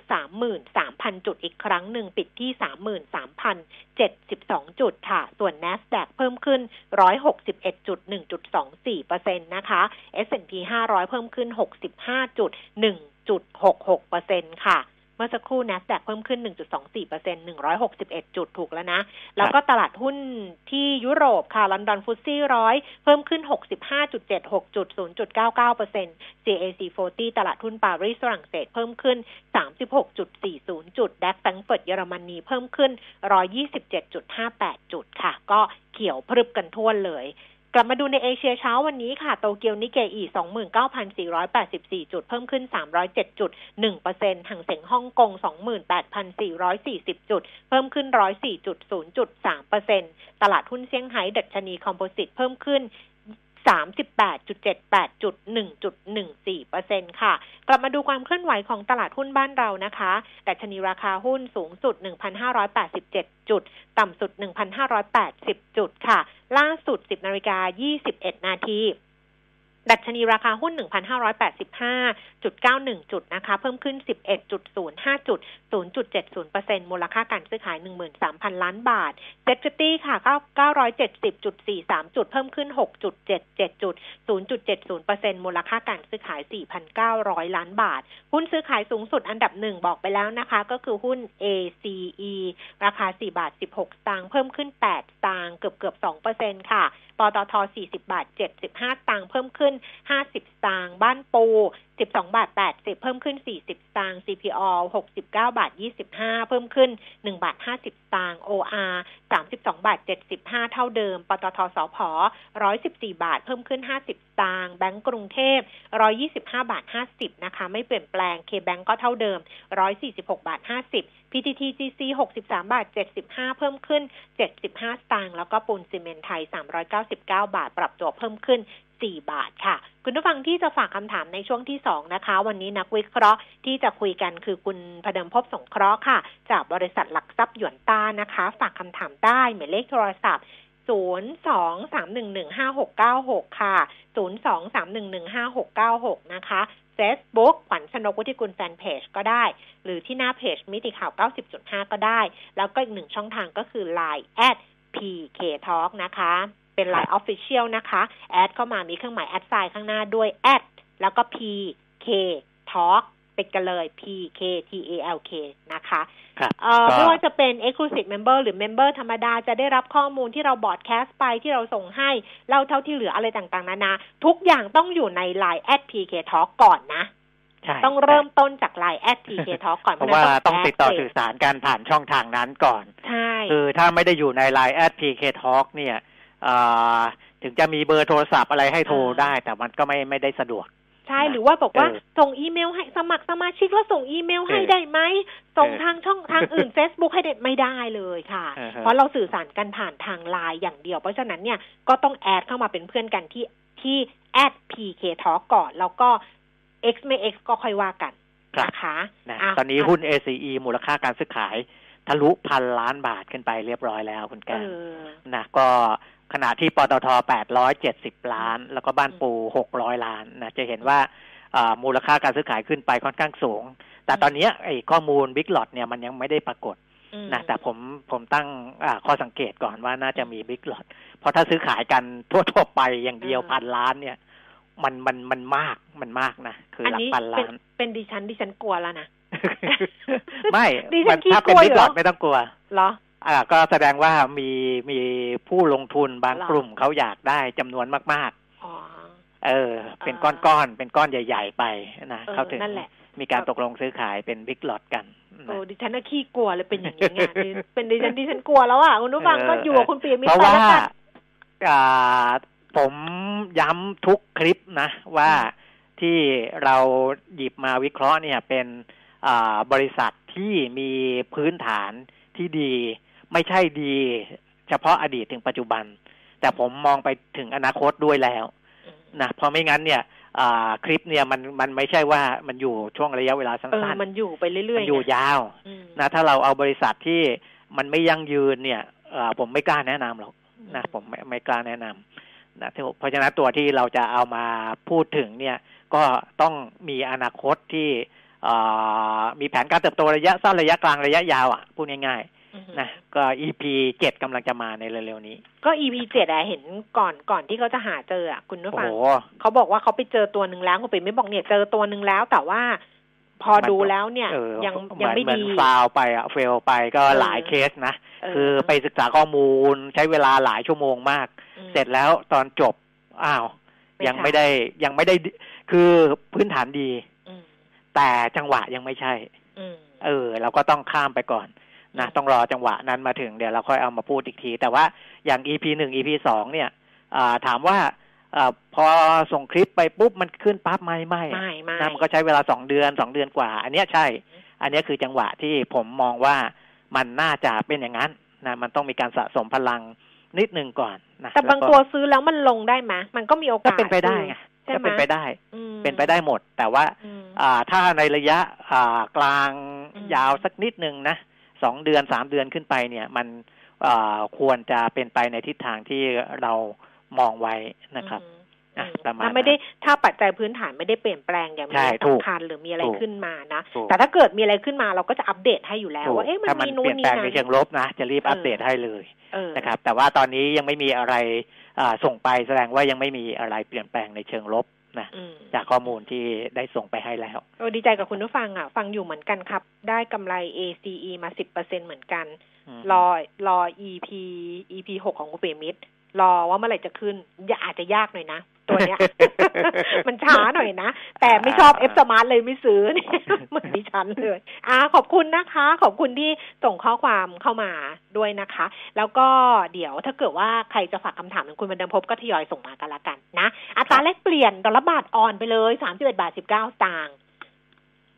[SPEAKER 1] 33,000 จุดอีกครั้งหนึ่งปิดที่ 33,072 จุดค่ะ ส่วน NASDAQ เพิ่มขึ้น 161จุด1.24%นะคะ S&P 500 เพิ่มขึ้น 65จุด1.66%ค่ะ เมื่อสักครู่ NASDAQ เพิ่มขึ้น 1.24เปอร์เซ็นต์161 จุดถูกแล้วนะ แล้วก็ตลาดหุ้นที่ยุโรปค่ะลอนดอนฟุตซี่ร้อยเพิ่มขึ้น 65.76 จุด 0.99เปอร์เซ็นต์ CAC 40 ตลาดหุ้นปารีสฝรั่งเศสเพิ่มขึ้น 36.40 จุด ดัคแฟรงก์เฟิร์ตเยอรมนีเพิ่มขึ้น 127.58 จุดค่ะ ก็เขียวพรึบกันทั่วเลย กลับมาดูในเอเชียเช้าวันนี้ค่ะ โตเกียวนิเกอี 29,484 จุด เพิ่มขึ้น 307จุด1เปอร์เซ็นต์ห่างเสียงฮ่องกง 28,440 จุด เพิ่มขึ้น 104.0.3เปอร์เซ็นต์ตลาดหุ้นเซี่ยงไฮ้ดัชนีคอมโพสิตเพิ่มขึ้น 38.78จุด1.14%ปค่ะ กลับมาดูความเคลื่อนไหวของตลาดหุ้นบ้านเรานะคะแต่ชนีราคาหุ้นสูงสุด 1,587 จุด ต่ำสุด 1,580 จุดค่ะ ล่าสุด 10นาฬิกา21 นาที ดัชนีราคาหุ้น 1,585.91 จุดนะคะ เพิ่มขึ้น 11.05 จุด 0.70%มูลค่าการซื้อขาย 13,000 ล้านบาทเซ็ตตี้ค่ะ 970.43 จุด เพิ่มขึ้น 6.77 จุด 0.70%มูลค่าการซื้อขาย 4,900 ล้านบาท หุ้นซื้อขายสูงสุดอันดับหนึ่งบอกไปแล้วนะคะ ก็คือหุ้น ACE ราคา 4 บาท 16 สตางค์ เพิ่มขึ้น 8 สตางค์ เกือบเกือบ 2%ค่ะปตท 40 บาท 75ตางค์เพิ่มขึ้น 50ตางค์บ้านปู 12 บาท 80 เพิ่มขึ้น 40ตางค์ CPO 69 บาท 25 เพิ่มขึ้น 1 บาท 50ตางค์ OR 32 บาท 75 เท่าเดิม ปตทสพ114 บาท เพิ่มขึ้น 50ตางค์แบงก์กรุงเทพ 125 บาท 50 นะคะ ไม่เปลี่ยนแปลง K-Bank ก็เท่าเดิม 146 บาท 50 PTTGC 63 บาท 75 เพิ่มขึ้น 75 สตางค์แล้วก็ปูนซีเมนไทย 399 บาท ปรับตัวเพิ่มขึ้น 4 บาทค่ะ คุณผู้ฟังที่จะฝากคำถามในช่วงที่ 2 นะคะ วันนี้นักวิเคราะห์ที่จะคุยกันคือคุณพเดิมพบสงเคราะห์ค่ะ จากบริษัทหลักทรัพย์หยวนต้านะคะ ฝากคำถามได้หมายเลขโทรศัพท์023115696 ค่ะ 023115696 นะคะ Facebook ขวัญชนกวุฒิกุลแฟนเพจก็ได้ หรือที่หน้าเพจมิติข่าว 90.5 ก็ได้ แล้วก็อีกหนึ่งช่องทางก็คือ Line at PK Talk นะคะ เป็น Line Official นะคะ แอดเข้ามามีเครื่องหมายแอดไซน์ข้างหน้าด้วย at แล้วก็ PK Talk ติดกันเลย PK T A L K นะคะ
[SPEAKER 2] ครับ
[SPEAKER 1] เอ่อ
[SPEAKER 2] ก็
[SPEAKER 1] ไม่ว่าจะเป็น Exclusive Member หรือ Member ธรรมดาจะได้รับข้อมูลที่เราบอดแคสต์ไปที่เราส่งให้เล่าเท่าที่เหลืออะไรต่างๆ นานา ทุกอย่างต้องอยู่ใน Line at PK Talk ก่อนนะ
[SPEAKER 2] ใช่
[SPEAKER 1] ต้องเริ่มต้นจากไลน์ add PK Talk ก่อน
[SPEAKER 2] เพราะว่าต้องติดต่อ
[SPEAKER 1] แด
[SPEAKER 2] สื่อสารกันผ่านช่องทางนั้นก่อน
[SPEAKER 1] ใช่
[SPEAKER 2] คือถ้าไม่ได้อยู่ใน Line add PK Talk เนี่ยเอ่อถึงจะมีเบอร์โทรศัพท์อะไรให้โทรได้ แต่มันก็ไม่ไม่ได้สะดวก
[SPEAKER 1] ใช่หรือว่าบอกว่า
[SPEAKER 2] เออ
[SPEAKER 1] ส่งอีเมลให้สมัครสมาชิกแล้วส่งอีเมลให้
[SPEAKER 2] เออ
[SPEAKER 1] ได้ไหมส่ง
[SPEAKER 2] เออ
[SPEAKER 1] ทางช่องทางอื่น Facebook ให้ได้ไม่ได้เลยค่ะ
[SPEAKER 2] เออฮะ
[SPEAKER 1] เพราะเราสื่อสารกันผ่านทางไลน์อย่างเดียว เพราะฉะนั้นเนี่ยก็ต้องแอดเข้ามาเป็นเพื่อนกันที่ที่แอด PK Talk ก่อน แล้วก็ X ไม่ X ก็ค่อยว่ากัน
[SPEAKER 2] ครับ
[SPEAKER 1] นะคะ
[SPEAKER 2] นะะตอนนี้หุ้น ACE มูลค่าการซื้อขาย ทะลุพันล้านบาทขึ้นไปเรียบร้อยแล้วคุณแก
[SPEAKER 1] เอนอ
[SPEAKER 2] นะก็ขณะที่ปตท870 ล้าน แล้วก็บ้านปู 600 ล้านนะจะเห็นว่าอ่ามูลค่าการซื้อขายขึ้นไปค่อนข้างสูง แต่ตอนเนี้ยไอ้ข้อมูล Big Lot เนี่ยมันยังไม่ได้ปรากฏ
[SPEAKER 1] อืม
[SPEAKER 2] นะแต่ผมผมตั้งอ่าข้อสังเกตก่อนว่าน่าจะมี Big Lot เพราะถ้าซื้อขายกันทั่วๆไปอย่างเดียวพันล้านเนี่ย มันมันมันมากมันมากนะ คือ
[SPEAKER 1] อัน
[SPEAKER 2] หลัก
[SPEAKER 1] นี้
[SPEAKER 2] พัน
[SPEAKER 1] เป็น
[SPEAKER 2] ล้าน
[SPEAKER 1] เป็นดิฉันดิฉันกลัวแล้วนะ
[SPEAKER 2] ไม่
[SPEAKER 1] ดิฉัน
[SPEAKER 2] มันถ้า
[SPEAKER 1] ขี้
[SPEAKER 2] เป็น
[SPEAKER 1] กลัวอยู่
[SPEAKER 2] Big Lot
[SPEAKER 1] แล้ว
[SPEAKER 2] ไม่ต้องกลัว
[SPEAKER 1] เหรอ
[SPEAKER 2] อ่าก็แสดงว่ามีมีผู้ลงทุนบาง
[SPEAKER 1] หรอ
[SPEAKER 2] กลุ่มเขาอยากได้จำนวนมาก
[SPEAKER 1] อ๋อ
[SPEAKER 2] ๆเออ เป็น
[SPEAKER 1] อ่า
[SPEAKER 2] ก้อนๆเป็นก้อนใหญ่ ๆ ไปนะ
[SPEAKER 1] เออ
[SPEAKER 2] เขาถึง
[SPEAKER 1] นั่นแหละ
[SPEAKER 2] มีการตกลงซื้อขายเป็นบิ๊กหลอตกัน
[SPEAKER 1] โอ้
[SPEAKER 2] นะ
[SPEAKER 1] ดิฉันน่ะขี้กลัวเลยเป็นอย่างนี้ไงดิเป็นดิฉันดิฉันกลัวแล้วอะคุณผู้ฟัง
[SPEAKER 2] เออ
[SPEAKER 1] ก็อยู่กับคุณปียมิต
[SPEAKER 2] เพราะ
[SPEAKER 1] ไป
[SPEAKER 2] ว่า
[SPEAKER 1] แล้วกัน
[SPEAKER 2] อ่าผมย้ำทุกคลิปนะ ว่าที่เราหยิบมาวิเคราะห์เนี่ยเป็นอ่า บริษัทที่มีพื้นฐานที่ดี ไม่ใช่ดี เฉพาะอดีตถึงปัจจุบัน แต่ผมมองไปถึงอนาคตด้วยแล้วนะเพราะไม่งั้นเนี่ยอ่าคลิปเนี่ยมันมันไม่ใช่ว่ามันอยู่ช่วงระยะเวลาสั
[SPEAKER 1] เออ้
[SPEAKER 2] น
[SPEAKER 1] มันอยู่ไปเรื่
[SPEAKER 2] ๆ
[SPEAKER 1] อย
[SPEAKER 2] มันอยู่
[SPEAKER 1] ไง
[SPEAKER 2] ยาว
[SPEAKER 1] อืม
[SPEAKER 2] นะถ้าเราเอาบริษัทที่มันไม่ยั่งยืนเนี่ยเอ่อผมไม่กล้าแนะนำหรอกนะผมไม่ไม่กล้าแนะนำนะเพราะฉะนั้นตัวที่เราจะเอามาพูดถึงเนี่ย ก็ต้องมีอนาคตที่เอ่อ มีแผนการเติบโตระยะสั้นระยะกลางระยะยาวอะพูดง่าย
[SPEAKER 1] อืม
[SPEAKER 2] ๆนะก็ EP เจ็ดกำลังจะมาในเร็วๆนี้
[SPEAKER 1] ก็ EP เจ็ดอะเห็นก่อนก่อนที่เขาจะหาเจออะคุณผู้
[SPEAKER 2] โอ้
[SPEAKER 1] ฟั
[SPEAKER 2] โห
[SPEAKER 1] งเขาบอกว่าเขาไปเจอตัวหนึ่งแล้วคุณปีไม่บอกเนี่ยเจอตัวหนึ่งแล้วแต่ว่าพอ
[SPEAKER 2] มันก็
[SPEAKER 1] ดูแล้วเนี่ย
[SPEAKER 2] เออ
[SPEAKER 1] ยัง
[SPEAKER 2] เห
[SPEAKER 1] ยัง
[SPEAKER 2] มือน
[SPEAKER 1] ไม่
[SPEAKER 2] เหมือน
[SPEAKER 1] ดี
[SPEAKER 2] ฟาวไปอะเฟลไปก็
[SPEAKER 1] เออ
[SPEAKER 2] หลายเคสนะ
[SPEAKER 1] เคื
[SPEAKER 2] อไปศึกษาข้อมูลใช้เวลาหลายชั่วโมงมาก
[SPEAKER 1] อืม
[SPEAKER 2] เสร็จแล้วตอนจบอ้าว
[SPEAKER 1] ไม่
[SPEAKER 2] ยัง
[SPEAKER 1] ใช่
[SPEAKER 2] ไม่ได้ยังไม่ได้ดิคือพื้นฐานดี
[SPEAKER 1] อืม
[SPEAKER 2] แต่จังหวะยังไม่ใช่
[SPEAKER 1] อืม
[SPEAKER 2] เออ เราก็ต้องข้ามไปก่อนนะ
[SPEAKER 1] อืม
[SPEAKER 2] ต้องรอจังหวะนั้นมาถึงเดี๋ยวเราค่อยเอามาพูดอีกที แต่ว่าอย่าง EP หนึ่ง EP สองเนี่ยอ่าถามว่าอาพอส่งคลิปไปปุ๊บมันขึ้นปั๊บไม่ไม่อะ
[SPEAKER 1] ไม่ไม่
[SPEAKER 2] นะมันก็ใช้เวลาสองเดือนสองเดือนกว่า อันเนี้ยใช่ อันเนี้ยคือจังหวะที่ผมมองว่ามันน่าจะเป็นอย่างนั้นนะมันต้องมีการสะสมพลังนิดนึงก่อนนะ
[SPEAKER 1] แต่บาง
[SPEAKER 2] ล้ก็
[SPEAKER 1] ตัวซื้อแล้วมันลงได้ไหมมันก็มีโอ
[SPEAKER 2] ก็
[SPEAKER 1] กาส
[SPEAKER 2] เป็นไปได้ไง
[SPEAKER 1] ใช่
[SPEAKER 2] ก็
[SPEAKER 1] ไหม
[SPEAKER 2] เป็นไปได้
[SPEAKER 1] อืม
[SPEAKER 2] เป็นไปได้หมด แต่ว่า
[SPEAKER 1] อืม
[SPEAKER 2] อ่าถ้าในระยะอ่ากลาง
[SPEAKER 1] อืม
[SPEAKER 2] ยาวสักนิดนึงนะสองเดือนสามเดือนขึ้นไปเนี่ย มันอ่าควรจะเป็นไปในทิศทางที่เรามองไว้นะครับ
[SPEAKER 1] อืม
[SPEAKER 2] อะ
[SPEAKER 1] อืม
[SPEAKER 2] ประมาณ
[SPEAKER 1] ถ้าไม่ได้
[SPEAKER 2] นั้น
[SPEAKER 1] ถ้าปัจจัยพื้นฐานไม่ได้เปลี่ยนแปลงอย่างมี
[SPEAKER 2] ใช่
[SPEAKER 1] นัย
[SPEAKER 2] ถูก
[SPEAKER 1] สำคัญหรือมีอะไร
[SPEAKER 2] ถูก
[SPEAKER 1] ขึ้นมานะ
[SPEAKER 2] ถูก
[SPEAKER 1] แต่ถ้าเกิดมีอะไรขึ้นมาเราก็จะอัปเดตให้อยู่แล้ว
[SPEAKER 2] ถูก
[SPEAKER 1] ว่าเอ๊ะมัน
[SPEAKER 2] ถ้ามัน
[SPEAKER 1] มีนู้
[SPEAKER 2] เปลี่
[SPEAKER 1] น
[SPEAKER 2] ยน
[SPEAKER 1] นี่
[SPEAKER 2] แปลง
[SPEAKER 1] นะ
[SPEAKER 2] ในเชิงลบนะจะรีบ
[SPEAKER 1] เอออั
[SPEAKER 2] อัปเดตให้เลย
[SPEAKER 1] เออ
[SPEAKER 2] นะครับ แต่ว่าตอนนี้ยังไม่มีอะไรอ่าส่งไปแสดงว่ายังไม่มีอะไรเปลี่ยนแปลงในเชิงลบนะ
[SPEAKER 1] อืม
[SPEAKER 2] จากข้อมูลที่ได้ส่งไปให้แล้ว
[SPEAKER 1] โอ้ดีใจกับคุณผู้ฟังอะ ฟังอยู่เหมือนกันครับ ได้กำไร ACE มาสิบเปอร์เซ็นเหมือนกัน
[SPEAKER 2] ม
[SPEAKER 1] รอรอ EP EP หกของคุณเปรมิตรรอว่าเมื่อไหร่จะขึ้นอย่าอาจจะยากหน่อยนะ ตัวเนี้ย มันช้าหน่อยนะ แต่ไม่ชอบ F Smart เลยไม่ซื้อเนี่ยเหมือนดิฉันเลย อ่า ขอบคุณนะคะ ขอบคุณที่ส่งข้อความเข้ามาด้วยนะคะ แล้วก็เดี๋ยวถ้าเกิดว่าใครจะฝากคำถามถึงคุณบรรดาภพก็ทยอยส่งมากันละกันนะอัตราแลกเปลี่ยนดอลลาร์บาทอ่อนไปเลยสามสิบเอ็ดบาทสิบเก้าตางค์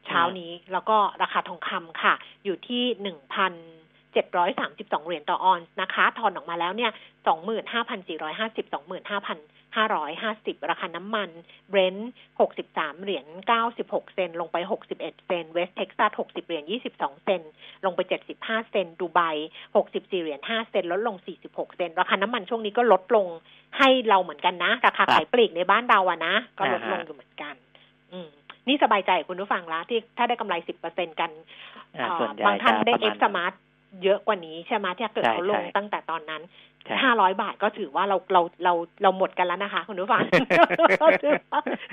[SPEAKER 1] เช้านี้แล้วก็ราคาทองคำค่ะ อยู่ที่หนึ่งพันเจ็ดร้อยสามสิบสองเหรียญต่อออนซ์นะคะ ทอนออกมาแล้วเนี่ยสอ งหมื่นห้าพันสี่ร้อยห้าสิบสองหมื่นห้าพันห้าร้อยห้าสิบราคาน้ำมันเบรนท์หกสิบสามเหรียญเก้าสิบหกเซนต์ ลงไปหกสิบเอ็ดเซนต์ เวสเท็กซัสหกสิบเหรียญยี่สิบสองเซนต์ ลงไปเจ็ดสิบห้าเซนต์ ดูไบหกสิบสี่เหรียญห้าเซนต์ ลดลงสี่สิบหกเซนต์ ราคาน้ำมันช่วงนี้ก็ลดลงให้เราเหมือนกันนะ ราคาขายปลีกในบ้านเราอะนะ ก็ลดลงอยู่เหมือนกัน อืมนี่สบายใจคุณผู้ฟังละที่ถ้าได้กำไรสิบเปอร์เซ็นกัน
[SPEAKER 2] อ่า
[SPEAKER 1] เอ่อ
[SPEAKER 2] ส่วนใหญ่
[SPEAKER 1] บางท่านได้
[SPEAKER 2] จะ
[SPEAKER 1] เอ
[SPEAKER 2] ประ
[SPEAKER 1] ฟ
[SPEAKER 2] มาณ
[SPEAKER 1] สมาร์ทเยอะกว่านี้ใช่ไหมที่เกิด
[SPEAKER 2] ใช่
[SPEAKER 1] เขาลง
[SPEAKER 2] ใช่
[SPEAKER 1] ตั้งแต่ตอนนั้น
[SPEAKER 2] ใช่
[SPEAKER 1] ห้าร้อยบาทก็ถือว่าเราเราเราเราหมดกันแล้วนะคะ คุณผู้ฟัง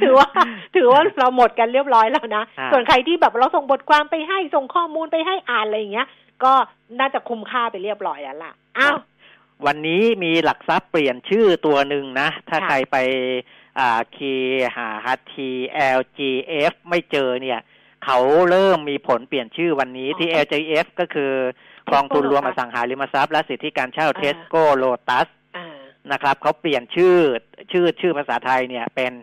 [SPEAKER 1] ถือว่า ถือว่าเราหมดกันเรียบร้อยแล้วนะ
[SPEAKER 2] อ่า
[SPEAKER 1] ส่วนใครที่แบบเราส่งบทความไปให้ส่งข้อมูลไปให้อ่านอะไรอย่างเงี้ย ก็น่าจะคุ้มค่าไปเรียบร้อยแล้วล่ะอ้าว
[SPEAKER 2] วันนี้มีหลักทรัพย์เปลี่ยนชื่อตัวหนึ่งนะ ถ้า
[SPEAKER 1] ค่ะ
[SPEAKER 2] ใครไปอ่าคีหาฮัตที LGF ไม่เจอเนี่ย เขาเริ่มมีผลเปลี่ยนชื่อวันนี้ที่ LGF ก็คือ กองทุนรวมอสังหาริมทรัพย์และสิทธิการเช่าเทสโก้โลตัส
[SPEAKER 1] อ่า
[SPEAKER 2] นะครับเขาเปลี่ยนชื่อชื่อชื่อภาษาไทยเนี่ยเป็น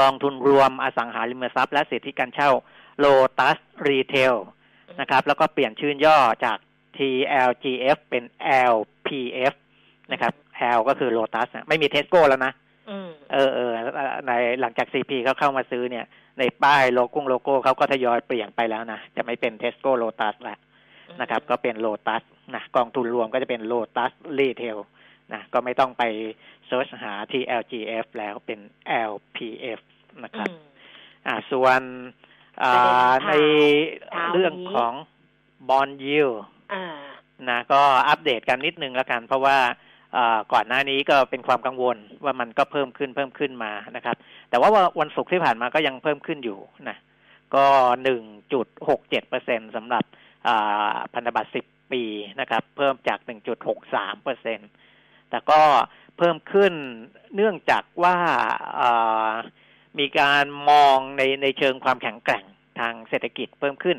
[SPEAKER 2] กองทุนรวมอสังหาริมทรัพย์และสิทธิการเช่าโลตัสรีเทลนะครับ แล้วก็เปลี่ยนชื่อย่อจาก TLGF เป็น LPF นะครับ L ก็คือโลตัสไม่มีเทสโก้แล้วนะ
[SPEAKER 1] อืม
[SPEAKER 2] เออเออในหลังจาก CP เขาเข้ามาซื้อเนี่ย ในป้ายโลโก้โลโก้เขาก็ทยอยเปลี่ยนไปแล้วนะ จะไม่เป็นเทสโก้โลตัสแล้ว นะครับ ก็เป็นโลตัสนะกองทุนรวมก็จะเป็นโลตัสรีเทลนะก็ไม่ต้องไปเซิร์ชหาที่ LGF แล้วเป็น LPF นะครับ
[SPEAKER 1] อืม
[SPEAKER 2] อ่า ส่วนอ่า
[SPEAKER 1] ประเด็นข่าว
[SPEAKER 2] ใน
[SPEAKER 1] เช้านี้
[SPEAKER 2] เรื่องของบอลยิว
[SPEAKER 1] อ่า
[SPEAKER 2] นะก็อัปเดตกันนิดนึงแล้วกัน เพราะว่าอ่าก่อนหน้านี้ก็เป็นความกังวลว่ามันก็เพิ่มขึ้นเพิ่มขึ้นมานะครับ แต่ว่าวันศุกร์ที่ผ่านมาก็ยังเพิ่มขึ้นอยู่นะก็หนึ่งจุดหกเจ็ดเปอร์เซ็นสำหรับอ่า พันธบัตรสิบปีนะครับ เพิ่มจากหนึ่งจุดหกสามเปอร์เซ็นแต่ก็เพิ่มขึ้นเนื่องจากว่าอ่ามีการมองในในเชิงความแข็งแกร่งทางเศรษฐกิจเพิ่มขึ้น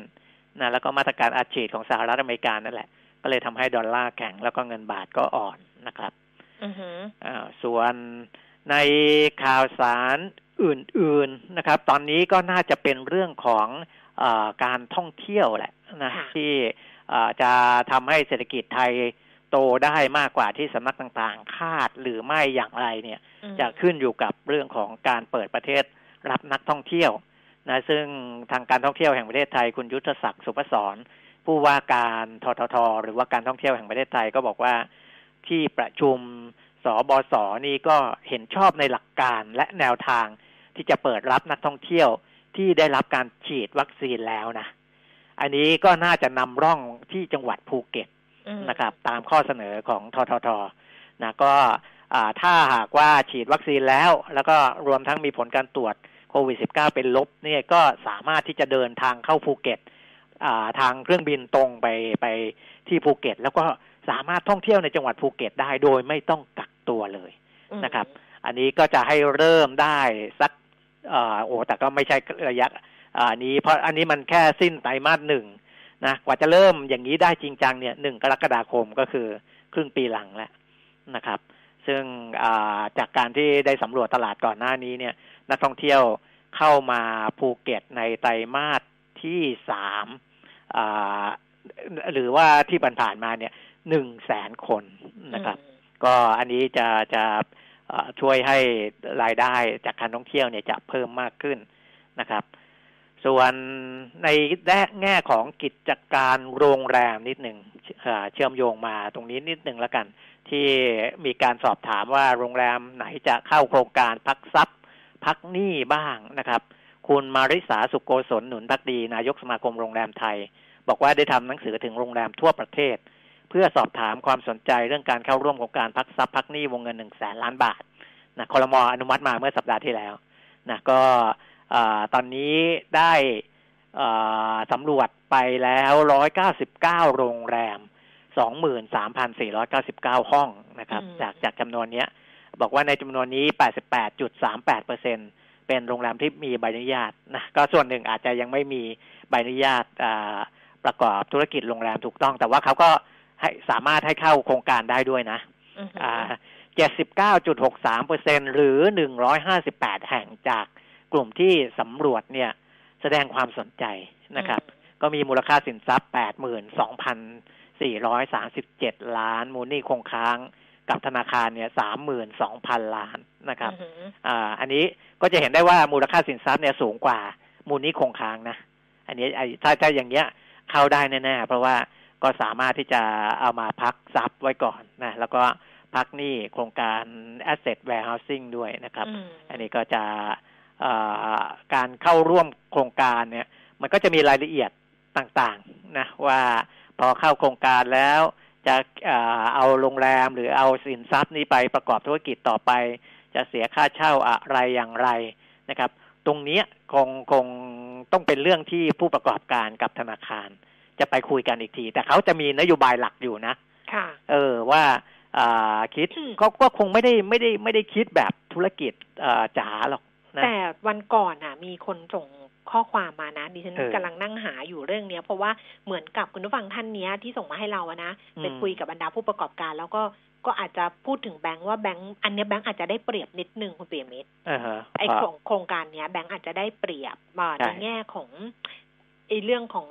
[SPEAKER 2] นะแล้วก็มาตรการอาชีพของสหรัฐอเมริกานั่นแหละ ก็เลยทำให้ดอลลาร์แข็งแล้วก็เงินบาทก็อ่อนนะครับ
[SPEAKER 1] อือหือ
[SPEAKER 2] อ่าส่วนในข่าวสารอื่น ๆนะครับ ตอนนี้ก็น่าจะเป็นเรื่องของอาการท่องเที่ยวแหละ นะ
[SPEAKER 1] ค่ะ
[SPEAKER 2] ที่อ่าจะทำให้เศรษฐกิจไทยโตได้มากกว่าที่สำนักต่างๆ คาดหรือไม่อย่างไรเนี่ย
[SPEAKER 1] อืม
[SPEAKER 2] จะขึ้นอยู่กับเรื่องของการเปิดประเทศรับนักท่องเที่ยวนะซึ่งทางการท่องเที่ยวแห่งประเทศไทยคุณยุทธศักดิ์สุพศรผู้ว่าการททท หรือว่าการท่องเที่ยวแห่งประเทศไทยก็บอกว่าที่ประชุมสบสนี่ก็เห็นชอบในหลักการและแนวทางที่จะเปิดรับนักท่องเที่ยวที่ได้รับการฉีดวัคซีนแล้วนะ อันนี้ก็น่าจะนำร่องที่จังหวัดภูเก็ต
[SPEAKER 1] อืม
[SPEAKER 2] นะครับ ตามข้อเสนอของทททนะก็อ่าถ้าหากว่าฉีดวัคซีนแล้ว แล้วก็รวมทั้งมีผลการตรวจโควิด -19 เป็นลบเนี่ยก็สามารถที่จะเดินทางเข้าภูเก็ตอ่าทางเครื่องบินตรงไปไปที่ภูเก็ต แล้วก็สามารถท่องเที่ยวในจังหวัดภูเก็ตได้โดยไม่ต้องกักตัวเลย
[SPEAKER 1] อืม
[SPEAKER 2] นะครับ อันนี้ก็จะให้เริ่มได้สักอ่าโอ้แต่ก็ไม่ใช่ระยะ อ่านี้เพราะอันนี้มันแค่สิ้นไตรมาสหนึ่งนะกว่าจะเริ่มอย่างนี้ได้จริงจังเนี่ยหนึ่งกรกฎาคมก็คือครึ่งปีหลังแล้วนะครับ ซึ่งอ่าจากการที่ได้สำรวจตลาดก่อนหน้านี้เนี่ย นักท่องเที่ยวเข้ามาภูเก็ตในไตรมาสที่สามอ่าหรือว่าที่ผ่านๆมาเนี่ยหนึ่งแสนคนนะครับ ก็อันนี้จะจะเอ่อช่วยให้รายได้จากการท่องเที่ยวเนี่ยจะเพิ่มมากขึ้นนะครับ ส่วนในแง่ของกิจการโรงแรมนิดหนึ่งเชื่อมโยงมาตรงนี้นิดหนึ่งแล้วกัน ที่มีการสอบถามว่าโรงแรมไหนจะเข้าโครงการพักทรัพย์ พักหนี้บ้างนะครับ คุณมาริสาสุโกศลหนุนพักดี นายกสมาคมโรงแรมไทย บอกว่าได้ทำหนังสือถึงโรงแรมทั่วประเทศ เพื่อสอบถามความสนใจเรื่องการเข้าร่วมโครงการพักทรัพย์พักหนี้วงเงินหนึ่งแสนล้านบาทนะคอรมออนุมัติมาเมื่อสัปดาห์ที่แล้วนะก็ ตอนนี้ได้อ่าสำรวจไปแล้วร้อยเก้าสิบเก้าโรงแรมสองหมื่นสามพันสี่ร้อยเก้าสิบเก้าห้องนะครับ
[SPEAKER 1] อืม
[SPEAKER 2] จากจากจำนวนเนี้ยบอกว่าในจำนวนนี้ 88.38เปอร์เซ็นเป็นโรงแรมที่มีใบอนุญาตนะก็ส่วนหนึ่งอาจจะยังไม่มีใบอนุญาตอ่าประกอบธุรกิจโรงแรมถูกต้อง แต่ว่าเขาก็ให้สามารถให้เข้าโครงการได้ด้วยนะ
[SPEAKER 1] อือหือ
[SPEAKER 2] อ่า79.63เปอร์เซ็นหรือ158แห่งจากก ลุ่มที่สำรวจเนี่ยแสดงความสนใจนะครับ ก็มีมูลค่าสินทรัพย์ 82,437 ล้าน มูลหนี้คงค้างกับธนาคารเนี่ย 32,000 ล้านนะครับ
[SPEAKER 1] อือหือ
[SPEAKER 2] อ่าอันนี้ก็จะเห็นได้ว่ามูลค่าสินทรัพย์เนี่ยสูงกว่ามูลหนี้คงค้างนะ อันนี้ไอ้ถ้าถ้าอย่างเงี้ยเข้าได้แน่ๆเพราะว่าก็สามารถที่จะเอามาพักทรัพย์ไว้ก่อนนะแล้วก็พักหนี้โครงการ asset warehousing ด้วยนะครับ
[SPEAKER 1] อืม
[SPEAKER 2] อันนี้ก็จะเอ่อ การเข้าร่วมโครงการเนี่ย มันก็จะมีรายละเอียดต่างๆนะว่าพอเข้าโครงการแล้วจะเอ่อเอาโรงแรมหรือเอาสินทรัพย์นี้ไปประกอบธุรกิจต่อไป จะเสียค่าเช่าอะไรอย่างไรนะครับ ตรงเนี้ยคงคงต้องเป็นเรื่องที่ผู้ประกอบการกับธนาคาร จะไปคุยกันอีกที แต่เขาจะมีนโยบายหลักอยู่นะ
[SPEAKER 1] ค่ะ
[SPEAKER 2] เออว่าอ่าคิด
[SPEAKER 1] อืม
[SPEAKER 2] ก็ก็คงไม่ได้ไม่ได้ไม่ได้คิดแบบธุรกิจอ่าจ๋าหรอกนะ
[SPEAKER 1] แต่วันก่อนอะ มีคนส่งข้อความมานะดิฉัน
[SPEAKER 2] เออกำ
[SPEAKER 1] ลังนั่งหาอยู่เรื่องเนี้ย เพราะว่าเหมือนกับคุณผู้ฟังท่านเนี้ยที่ส่งมาให้เราอะนะ
[SPEAKER 2] อืม
[SPEAKER 1] ไปคุยกับบรรดาผู้ประกอบการ แล้วก็ก็อาจจะพูดถึงแบงค์ว่าแบงค์อันเนี้ยแบงค์อาจจะได้เปรียบนิดนึงคุณเปียมิตร
[SPEAKER 2] อ่าฮะ
[SPEAKER 1] ไอโครงโครงการเนี้ยแบงค์อาจจะได้เปรียบมา
[SPEAKER 2] ใช่
[SPEAKER 1] ในแง่ของไอเรื่องของ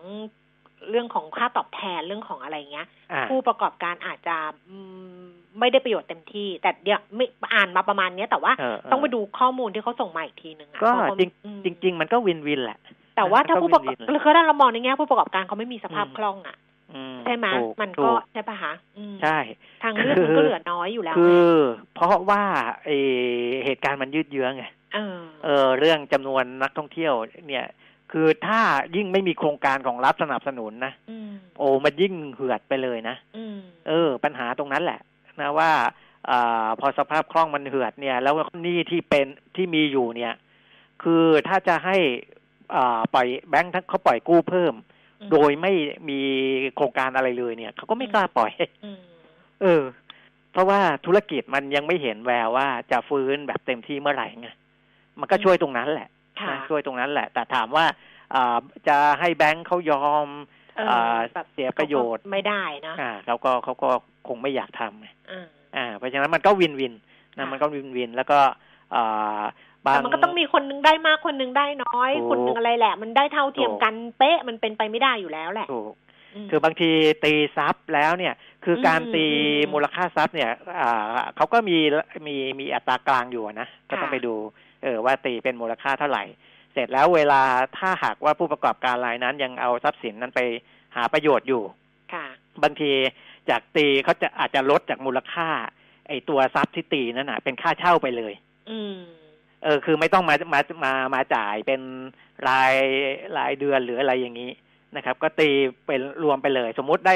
[SPEAKER 1] เรื่องของค่าตอบแทนเรื่องของอะไรเงี้ย
[SPEAKER 2] อ่า
[SPEAKER 1] ผู้ประกอบการอาจจะอืมไม่ได้ประโยชน์เต็มที่ แต่เดี๋ยวไม่อ่านมาประมาณเนี้ยแต่ว่า
[SPEAKER 2] เออเออ
[SPEAKER 1] ต้องไปดูข้อมูลที่เขาส่งมาอีกทีหนึ่งอะ
[SPEAKER 2] ก็
[SPEAKER 1] เพาะว่า
[SPEAKER 2] จริง
[SPEAKER 1] อืม
[SPEAKER 2] จริงๆมันก็วินวินแหละ
[SPEAKER 1] แต่ว่าถ้า
[SPEAKER 2] ก็
[SPEAKER 1] ผู้ประกอบ
[SPEAKER 2] วินๆเลย
[SPEAKER 1] คือถ้าเรามองในแง่ผู้ประกอบการเขาไม่มีสภาพ
[SPEAKER 2] อืม
[SPEAKER 1] คล่องอะ
[SPEAKER 2] อื
[SPEAKER 1] ใช่ไหม
[SPEAKER 2] ถู
[SPEAKER 1] มัน
[SPEAKER 2] ถู
[SPEAKER 1] ก็ใช่ปะคะอืม
[SPEAKER 2] ใช่
[SPEAKER 1] ทางเลือกมันก็เหลือน้อยอยู่แล้ว
[SPEAKER 2] คื
[SPEAKER 1] ไง
[SPEAKER 2] อเพราะว่าเออเหตุการณ์มันยืดเยื้อไง
[SPEAKER 1] เออ
[SPEAKER 2] เออเรื่องจำนวนนักท่องเที่ยวเนี่ย คือถ้ายิ่งไม่มีโครงการของรัฐสนับสนุนนะ
[SPEAKER 1] อืม
[SPEAKER 2] โอ้มันยิ่งเหือดไปเลยนะ
[SPEAKER 1] อืม
[SPEAKER 2] เออ ปัญหาตรงนั้นแหละ นะว่าอาพอสภาพคล่องมันเหือดเนี่ย แล้วหนี้ที่เป็นที่มีอยู่เนี่ย คือถ้าจะให้อ่าปล่อยแบงค์ทั้งเขาปล่อยกู้เพิ่ม
[SPEAKER 1] อืม
[SPEAKER 2] โดยไม่มีโครงการอะไรเลยเนี่ยเขาก็ไม่กล้าปล่อย
[SPEAKER 1] อืม
[SPEAKER 2] เออ เพราะว่าธุรกิจมันยังไม่เห็นแววว่าจะฟื้นแบบเต็มที่เมื่อไหร่ไงมันก็ช่วยตรงนั้นแหละ
[SPEAKER 1] ค่ะ
[SPEAKER 2] นะ ช่วยตรงนั้นแหละ แต่ถามว่าอ่าจะให้แบงค์เขายอม
[SPEAKER 1] เออ
[SPEAKER 2] อ่า
[SPEAKER 1] แบบ
[SPEAKER 2] เสียประโยชน์
[SPEAKER 1] ไม่ได้นะ
[SPEAKER 2] อ่าเขาก็เขาก็คงไม่อยากทำไง
[SPEAKER 1] อ่า
[SPEAKER 2] อ่า เพราะฉะนั้นมันก็วินวินนะ
[SPEAKER 1] ค่ะ
[SPEAKER 2] มันก็วินวินแล้วก็อ่าบาง
[SPEAKER 1] แต่มันก็ต้องมีคนหนึงได้มากคนหนึงได้น้อย
[SPEAKER 2] ถูก
[SPEAKER 1] คนหนึงอะไรแหละ มันได้เท่าเทียม
[SPEAKER 2] ถูก
[SPEAKER 1] กันเป๊ะมันเป็นไปไม่ได้อยู่แล้วแหละ
[SPEAKER 2] ถูก
[SPEAKER 1] ม
[SPEAKER 2] คือบางทีตีซับแล้วเนี่ย คืออ
[SPEAKER 1] ม
[SPEAKER 2] การตี
[SPEAKER 1] อืมอืม
[SPEAKER 2] มูลค่าทรัพย์เนี่ยอ่าเขาก็มีมีมีอัตรากลางอยู่อะนะ ก็ต้อง
[SPEAKER 1] ค่ะ
[SPEAKER 2] ไปดู เออว่าตีเป็นมูลค่าเท่าไหร่ เสร็จแล้วเวลาถ้าหากว่าผู้ประกอบการรายนั้นยังเอาทรัพย์สินนั้นไปหาประโยชน์อยู่
[SPEAKER 1] ค่ะ
[SPEAKER 2] บางทีจากตีเขาจะอาจจะลดจากมูลค่า ไอ้ตัวทรัพย์ที่ตีนั่นน่ะ เป็นค่าเช่าไปเลย
[SPEAKER 1] อืม
[SPEAKER 2] เออคือไม่ต้องมามามามาจ่ายเป็นรายรายเดือนหรืออะไรอย่างนี้นะครับ ก็ตีเป็นรวมไปเลย สมมุติได้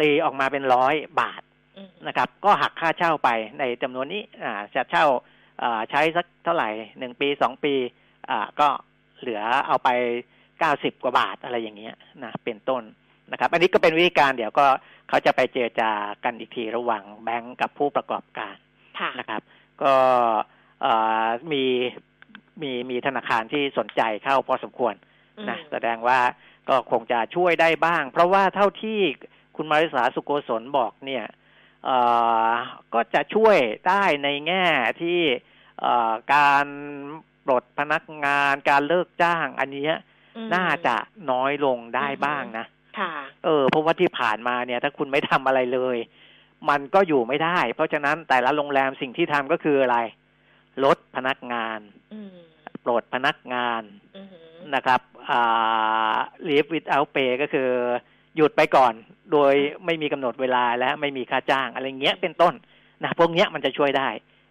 [SPEAKER 2] ตีออกมาเป็นร้อยบาท
[SPEAKER 1] อืม
[SPEAKER 2] นะครับ ก็หักค่าเช่าไปในจำนวนนี้อ่าจะเช่าอ่า ใช้สักเท่าไหร่หนึ่งปีสองปีอ่าก็เหลือเอาไปเก้าสิบกว่าบาทอะไรอย่างเงี้ยนะเป็นต้นนะครับ อันนี้ก็เป็นวิธีการเดี๋ยวก็เขาจะไปเจรจากันอีกทีระหว่างแบงก์กับผู้ประกอบการ
[SPEAKER 1] ค่ะ
[SPEAKER 2] นะครับ ก็เอ่อมีมีมีธนาคารที่สนใจเข้าพอสมควรนะ
[SPEAKER 1] อืม
[SPEAKER 2] แสดงว่าก็คงจะช่วยได้บ้าง เพราะว่าเท่าที่คุณมาริสาสุโกศลบอกเนี่ยเอ่อ ก็จะช่วยได้ในแง่ที่เอ่อการปลดพนักงานการเลิกจ้าง อันเนี้ย
[SPEAKER 1] อืม
[SPEAKER 2] น่าจะน้อยลงได้
[SPEAKER 1] อือฮึ
[SPEAKER 2] บ้างนะ
[SPEAKER 1] ค่ะ
[SPEAKER 2] เออเพราะว่าที่ผ่านมาเนี่ย ถ้าคุณไม่ทำอะไรเลย มันก็อยู่ไม่ได้ เพราะฉะนั้นแต่ละโรงแรมสิ่งที่ทำก็คืออะไร ลดพนักงาน
[SPEAKER 1] อืม
[SPEAKER 2] ปลดพนักงาน
[SPEAKER 1] อืม
[SPEAKER 2] นะครับอ่า leave without pay ก็คือ หยุดไปก่อน โดยไม่มีกำหนดเวลาและไม่มีค่าจ้าง อะไรเงี้ยเป็นต้นนะพวกเนี้ยมันจะช่วยได้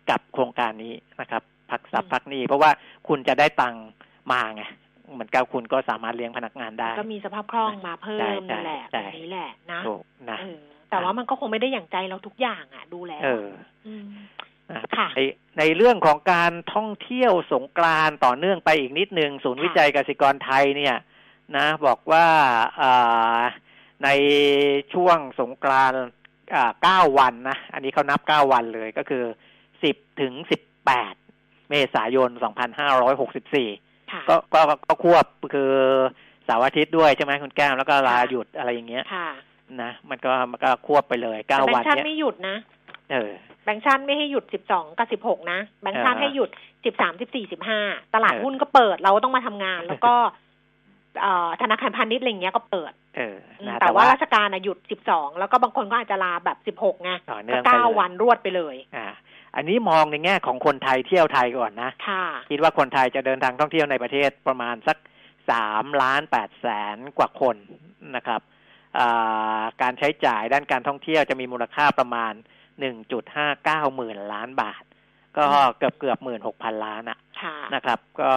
[SPEAKER 2] กับโครงการนี้นะครับพักทรัพย์พักหนี้เพราะว่าคุณจะได้ตังค์มาไงเหมือนกับคุณก็สามารถเลี้ยงพนักงานได้
[SPEAKER 1] ก็มีสภาพคล่องมาเพิ่
[SPEAKER 2] ใช่
[SPEAKER 1] มนั่นแหละ
[SPEAKER 2] ใช่
[SPEAKER 1] แบบนี้แหละนะ
[SPEAKER 2] ถูกนะ
[SPEAKER 1] เออแต่ว่ามันก็คงไม่ได้อย่างใจเราทุกอย่างอะ ดูแล้ว
[SPEAKER 2] เออ
[SPEAKER 1] ม
[SPEAKER 2] นะ
[SPEAKER 1] ค่ะ
[SPEAKER 2] ในในเรื่องของการท่องเที่ยวสงกรานต์ต่อเนื่องไปอีกนิดนึง ศูนย์
[SPEAKER 1] ค่ะ
[SPEAKER 2] วิจัยกสิกรไทยเนี่ย นะ บอกว่าอ่า ในช่วงสงกรานต์อ่าเก้าวันนะ อันนี้เขานับเก้าวันเลยก็คือสิบถึงสิบแปดเมษายนสองพันห้าร้อยหกสิบสี่
[SPEAKER 1] ค่ะ
[SPEAKER 2] ก็ก็ก็ควบคือเสาร์อาทิตย์ด้วยใช่ไหมคุณแก้มแล้วก็ลา
[SPEAKER 1] ค่ะ
[SPEAKER 2] หยุดอะไรอย่างเงี้ย
[SPEAKER 1] ค่ะ
[SPEAKER 2] นะมันก็มันก็ควบไปเลย
[SPEAKER 1] แต่
[SPEAKER 2] เก้า
[SPEAKER 1] แบง
[SPEAKER 2] วัน
[SPEAKER 1] ค์ชาติ
[SPEAKER 2] เนี้ย
[SPEAKER 1] ไม่หยุดนะ
[SPEAKER 2] เออ
[SPEAKER 1] แบงค์ชาติไม่ให้หยุดสิบสองกับสิบหกนะแบงค์ชาติ
[SPEAKER 2] อ่า
[SPEAKER 1] ให้หยุดสิบสามสิบสี่สิบห้าตลาด
[SPEAKER 2] เออ
[SPEAKER 1] หุ้นก็เปิดเราก็ต้องมาทำงาน แล้วก็เอ่อ ธนาคารพาณิชย์อะไรอย่างเงี้ยก็เปิด
[SPEAKER 2] เออ
[SPEAKER 1] อืม
[SPEAKER 2] นะ
[SPEAKER 1] แต่ว่าราชการอะหยุดสิบสองแล้วก็บางคนก็อาจจะลาแบบสิบหกไง
[SPEAKER 2] ต่อเนื่
[SPEAKER 1] ก็
[SPEAKER 2] องไป
[SPEAKER 1] เก้า
[SPEAKER 2] เลย
[SPEAKER 1] วันรวดไปเลย
[SPEAKER 2] อ่าอันนี้มองในแง่ของคนไทยเที่ยวไทยก่อนนะ
[SPEAKER 1] ค่ะ
[SPEAKER 2] คิดว่าคนไทยจะเดินทางท่องเที่ยวในประเทศประมาณสักสามล้านแปดแสนกว่าคนนะครับอ่าการใช้จ่ายด้านการท่องเที่ยวจะมีมูลค่าประมาณหนึ่งจุดห้าเก้าหมื่นล้านบาท ก็
[SPEAKER 1] อืม
[SPEAKER 2] เกือบเกือบหมื่นหกพันล้านอะ
[SPEAKER 1] ค่ะ
[SPEAKER 2] นะครับ ก็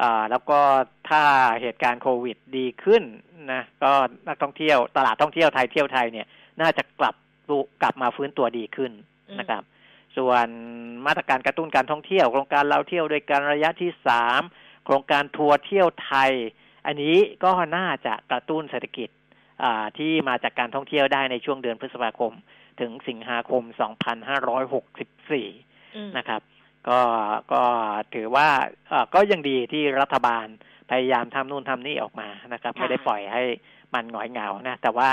[SPEAKER 2] อ่าแล้วก็ถ้าเหตุการณ์โควิดดีขึ้นนะก็นักท่องเที่ยวตลาดท่องเที่ยวไทยเที่ยวไทยเนี่ย น่าจะกลับตัวกลับมาฟื้นตัวดีขึ้น
[SPEAKER 1] อืม
[SPEAKER 2] นะครับ ส่วนมาตรการกระตุ้นการท่องเที่ยว โครงการเราเที่ยวโดยการระยะที่สามโครงการทัวร์เที่ยวไทย อันนี้ก็น่าจะกระตุ้นเศรษฐกิจอ่าที่มาจากการท่องเที่ยวได้ในช่วงเดือนพฤษภาคม ถึงสิงหาคม 2564 นะครับ ก็ก็ถือว่าเอ่อก็ยังดีที่รัฐบาลพยายามทำนู่นทำนี่ออกมานะครับ
[SPEAKER 1] ค่ะ
[SPEAKER 2] ไม่ได้ปล่อยให้มันหงอยเหงานะแต่ว่า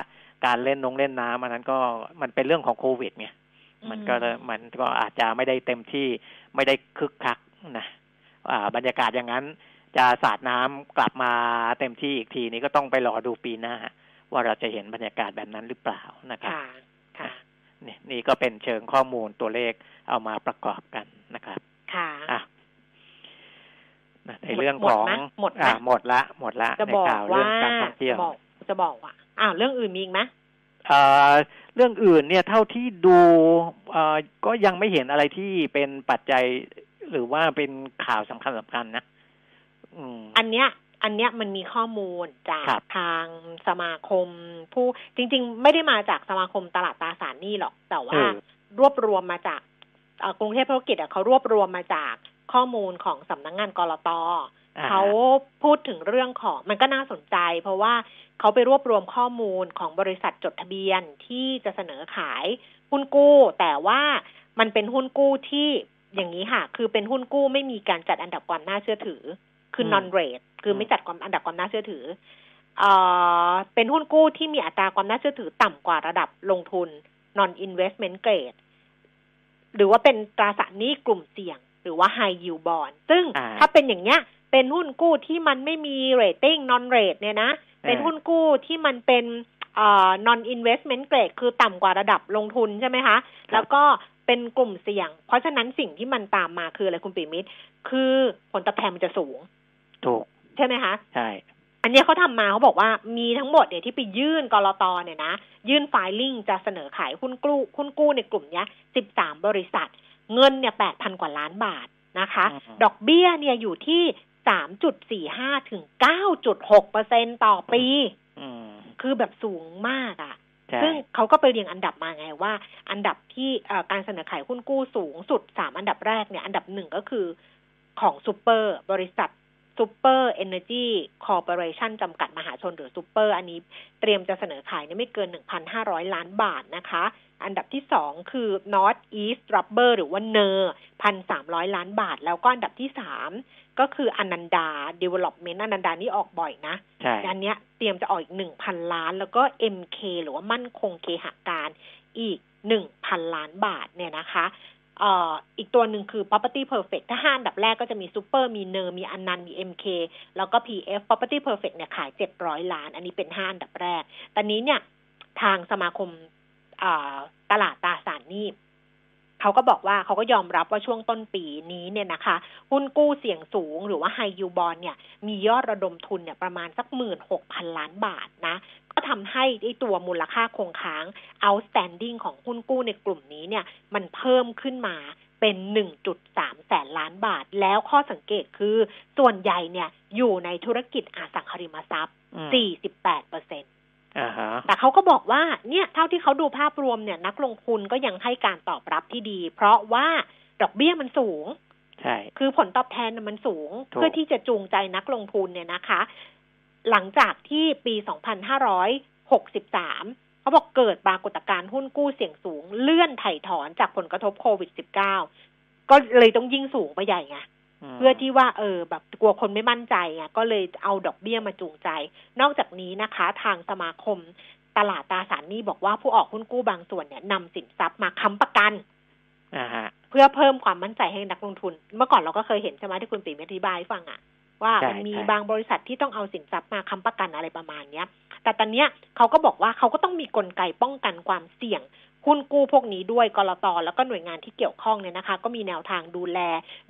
[SPEAKER 2] การเล่นนงเล่นน้ำอันนั้นก็มันเป็นเรื่องของโควิดไงมันก็มันก็อาจจะไม่ได้เต็มที่ไม่ได้คึกคักนะอ่าบรรยากาศอย่างนั้น จะสาดน้ำกลับมาเต็มที่อีกทีนี้ก็ต้องไปรอดูปีหน้า ว่าเราจะเห็นบรรยากาศแบบนั้นหรือเปล่านะครับ
[SPEAKER 1] ค่ะค่ะ
[SPEAKER 2] นี่นี่ก็เป็นเชิงข้อมูลตัวเลขเอามาประกอบกัน นะครับ
[SPEAKER 1] ค่ะ
[SPEAKER 2] อะนะในเรื่องของ
[SPEAKER 1] หมดไหมหมดไหม
[SPEAKER 2] อ่าหมดละ หมดละ
[SPEAKER 1] จะ
[SPEAKER 2] ใน
[SPEAKER 1] บอก
[SPEAKER 2] ข่าวเรื่
[SPEAKER 1] ว่า
[SPEAKER 2] องการท่องเที่ยว
[SPEAKER 1] จะบอกจะบอกว่าอ้าวเรื่องอื่นมีอีกไหม
[SPEAKER 2] เอ่อเรื่องอื่นเนี่ยเท่าที่ดูเอ่อก็ยังไม่เห็นอะไรที่เป็นปัจจัยหรือว่าเป็นข่าวสำคัญสำคัญนะอืม
[SPEAKER 1] อันเนี้ย อันเนี้ยมันมีข้อมูลจาก
[SPEAKER 2] ครับ
[SPEAKER 1] ทางสมาคม ผู้จริง ๆ ไม่ได้มาจากสมาคมตลาดตราสารหนี้หรอก แต่ว่า
[SPEAKER 2] เออ
[SPEAKER 1] รวบรวมมาจากเอ่อ กรุงเทพธุรกิจอะเขารวบรวมมาจากข้อมูลของสำนักงงานกรต
[SPEAKER 2] อ่า
[SPEAKER 1] เขาพูดถึงเรื่องของมันก็น่าสนใจ เพราะว่าเขาไปรวบรวมข้อมูลของบริษัทจดทะเบียนที่จะเสนอขายหุ้นกู้ แต่ว่ามันเป็นหุ้นกู้ที่อย่างนี้ค่ะ คือเป็นหุ้นกู้ไม่มีการจัดอันดับความน่าเชื่อถือ คือ
[SPEAKER 2] ม
[SPEAKER 1] non rate คือไม่จัดความอันดับความน่าเชื่อถือเอ่อเป็นหุ้นกู้ที่มีอัตราความน่าเชื่อถือต่ำกว่าระดับลงทุน non investment grade หรือว่าเป็นตราสารหนี้กลุ่มเสี่ยง หรือว่า high yield bond ซึ่ง
[SPEAKER 2] อ่า
[SPEAKER 1] ถ้าเป็นอย่างเนี้ยเป็นหุ้นกู้ที่มันไม่มี rating non rate เนี่ยนะ เป็นหุ้นกู้ที่มันเป็นเอ่อ non investment grade คือต่ำกว่าระดับลงทุนใช่ไหมคะ แล้วก็เป็นกลุ่มเสี่ยง เพราะฉะนั้นสิ่งที่มันตามมาคืออะไรคุณปิมิตร คือผลตอบแทนมันจะสูง
[SPEAKER 2] ถูก
[SPEAKER 1] ใช่ไหมคะ
[SPEAKER 2] ใช่
[SPEAKER 1] อันเนี้ยเขาทำมาเขาบอกว่ามีทั้งหมดเนี่ยที่ไปยื่นกรตเนี่ยนะ ยื่นไฟลิ่งจะเสนอขายหุ้นกู้หุ้นกู้ในกลุ่มเนี้ย13บริษัท เงินเนี่ย8,000กว่าล้านบาทนะคะ
[SPEAKER 2] อืม
[SPEAKER 1] ดอกเบี้ยเนี่ยอยู่ที่3.45ถึง9.6เปอร์เซ็นต่อปี
[SPEAKER 2] อืม
[SPEAKER 1] คือแบบสูงมากอะ่ะ
[SPEAKER 2] ใช่
[SPEAKER 1] ซึ่งเขาก็ไปเรียงอันดับมาไงว่า อันดับที่เอ่อการเสนอขายหุ้นกู้สูงสุดสามอันดับแรกเนี่ย อันดับหนึ่งก็คือของซูเปอร์บริษัท ซูเปอร์เอเนจีคอร์ปอเรชันจำกัดมหาชนหรือซูเปอร์อันนี้เตรียมจะเสนอขายเนี่ยไม่เกิน 1,500 ล้านบาทนะคะ อันดับที่สองคือ North East Rubber หรือว่า NER พันสามร้อยล้านบาท แล้วก็อันดับที่สามก็คืออนันดา Development อนันดานี่ออกบ่อยนะ
[SPEAKER 2] ใช่
[SPEAKER 1] อันเนี้ยเตรียมจะออกอีกหนึ่งพันล้าน แล้วก็ MK หรือว่ามั่นคงเคหะการอีกหนึ่งพันล้านบาทเนี่ยนะคะเอีกตัวหนึ่งคือ property perfect ถ้าห้าอันดับแรกก็จะมี super มีเนอร์มีอนันต์มี MK แล้วก็ PF property perfect เนี่ยขายเจ็ดร้อยล้าน อันนี้เป็นห้าอันดับแรก ตอนนี้เนี่ยทางสมาคมตลาดตราสารหนี้เขาก็บอกว่าเขาก็ยอมรับว่าช่วงต้นปีนี้เนี่ยนะคะ หุ้นกู้เสี่ยงสูงหรือว่าไฮยูบอลเนี่ย มียอดระดมทุนเนี่ยประมาณสักหมื่นหกพันล้านบาทนะ ก็ทำให้ไอ้ตัวมูลค่าคงค้าง outstanding ของหุ้นกู้ในกลุ่มนี้เนี่ยมันเพิ่มขึ้นมาเป็น 1.3 แสนล้านบาท แล้วข้อสังเกตคือส่วนใหญ่เนี่ยอยู่ในธุรกิจอสังหาริมทรัพย์
[SPEAKER 2] อืม
[SPEAKER 1] 48เปอร์เซ็น
[SPEAKER 2] อ่าฮะ
[SPEAKER 1] แต่เขาก็บอกว่าเนี่ยเท่าที่เขาดูภาพรวมเนี่ยนักลงทุนก็ยังให้การตอบรับที่ดี เพราะว่าดอกเบี้ยมันสูง
[SPEAKER 2] ใช่
[SPEAKER 1] คือผลตอบแทนน่ะมันสูง
[SPEAKER 2] ถูก
[SPEAKER 1] เพื่อที่จะจูงใจนักลงทุนเนี่ยนะคะ หลังจากที่ปี 2563 เขาบอกเกิดปรากฏการณ์หุ้นกู้เสี่ยงสูง เลื่อนไถ่ถอนจากผลกระทบโควิด -19 ก็เลยต้องยิ่งสูงไปใหญ่ไง
[SPEAKER 2] ม
[SPEAKER 1] เพื่อที่ว่าเออแบบกลัวคนไม่มั่นใจไงก็เลยเอาดอกเบี้ยมาจูงใจ นอกจากนี้นะคะ ทางสมาคมตลาดตราสารหนี้บอกว่าผู้ออกหุ้นกู้บางส่วนเนี่ยนำสินทรัพย์มาค้ำประกัน
[SPEAKER 2] อ่าฮะ
[SPEAKER 1] เพื่อเพิ่มความมั่นใจให้นักลงทุน เมื่อก่อนเราก็เคยเห็นใช่ไหมที่คุณติ๋มอธิบายให้ฟังอะ ว่า
[SPEAKER 2] ใช่
[SPEAKER 1] มันมี
[SPEAKER 2] ใช่
[SPEAKER 1] บางบริษัทที่ต้องเอาสินทรัพย์มาค้ำประกันอะไรประมาณเนี้ย แต่ตอนเนี้ยเขาก็บอกว่าเขาก็ต้องมีกลไกป้องกันความเสี่ยงหุ้นกู้พวกนี้ด้วยกรตแล้วก็หน่วยงานที่เกี่ยวข้องเนี่ยนะคะ ก็มีแนวทางดูแล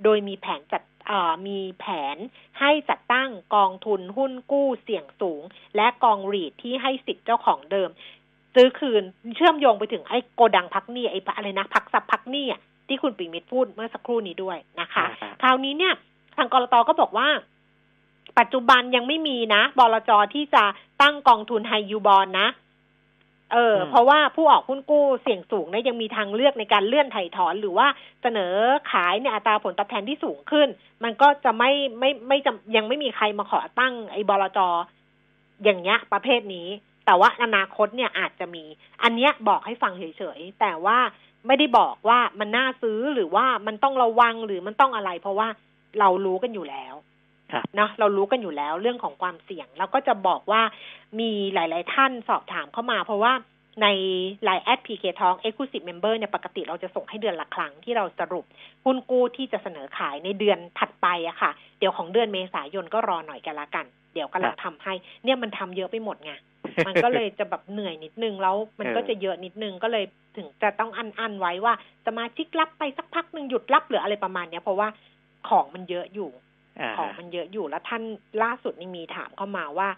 [SPEAKER 1] โดยมีแผนจัดเอ่อมีแผนให้จัดตั้งกองทุนหุ้นกู้เสี่ยงสูง และกองรีดที่ให้สิทธิ์เจ้าของเดิม ซื้อคืนเชื่อมโยงไปถึงไอ้โกดังพักหนี้ไอ้อะไรนะพักซับพักหนี้อะที่คุณปิ่มิตรพูดเมื่อสักครู่นี้ด้วยนะคะ
[SPEAKER 2] อ่าฮะ
[SPEAKER 1] คราวนี้เนี่ยทางกรตก็บอกว่า ปัจจุบันยังไม่มีนะบลจที่จะตั้งกองทุนไฮยูบอลนะ เออ
[SPEAKER 2] อืม
[SPEAKER 1] เพราะว่าผู้ออกหุ้นกู้เสี่ยงสูงเนี่ยยังมีทางเลือกในการเลื่อนไถ่ถอนหรือว่าเสนอขายในอัตราผลตอบแทนที่สูงขึ้น มันก็จะไม่ไม่ไม่จำยังไม่มีใครมาขอตั้งไอ้บลจอย่างเงี้ย ประเภทนี้แต่แต่ว่าอนาคตเนี่ยอาจจะมี อันเนี้ยบอกให้ฟังเฉยๆแต่ว่าไม่ได้บอกว่ามันน่าซื้อหรือว่ามันต้องระวังหรือมันต้องอะไร เพราะว่าเรารู้กันอยู่แล้ว
[SPEAKER 2] ครับ
[SPEAKER 1] เนาะเรารู้กันอยู่แล้วเรื่องของความเสี่ยงแล้วก็จะบอกว่ามีหลาย ๆ ท่านสอบถามเข้ามา เพราะว่าใน Line แอด PK Talk Exclusive Member เนี่ยปกติเราจะส่งให้เดือนละครั้งที่เราสรุปหุ้นกู้ที่จะเสนอขายในเดือนถัดไปอะค่ะ เดี๋ยวของเดือนเมษายนก็รอหน่อยกันละกัน เดี๋ยวกำลังทำให้ เนี่ยมันทำเยอะไปหมดไงมันก็เลยจะแบบเหนื่อยนิดนึงแล้ว มันก็จะเยอะนิดนึงก็เลยถึงจะต้องอั้นอั้นๆไว้ว่าสมาชิกรับไปสักพักหนึ่งหยุดรับหรืออะไรประมาณเนี้ยเพราะว่าของมันเยอะอยู่
[SPEAKER 2] อ่า
[SPEAKER 1] ของมันเยอะอยู่แล้วท่านล่าสุดนี่มีถามเข้ามาว่า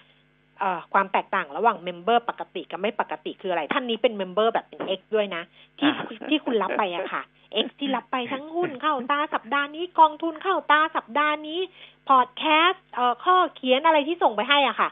[SPEAKER 1] เอ่อความแตกต่างระหว่าง member ปกติกับไม่ปกติคืออะไร ท่านนี้เป็น member แบบเป็น X ด้วยนะ ที่
[SPEAKER 2] อ่า
[SPEAKER 1] ที่คุณรับไปอะค่ะ X ที่รับไปทั้งหุ้นเข้าตาสัปดาห์นี้กองทุนเข้าตาสัปดาห์นี้พอดแคสต์เอ่อข้อเขียนอะไรที่ส่งไปให้อะค่ะ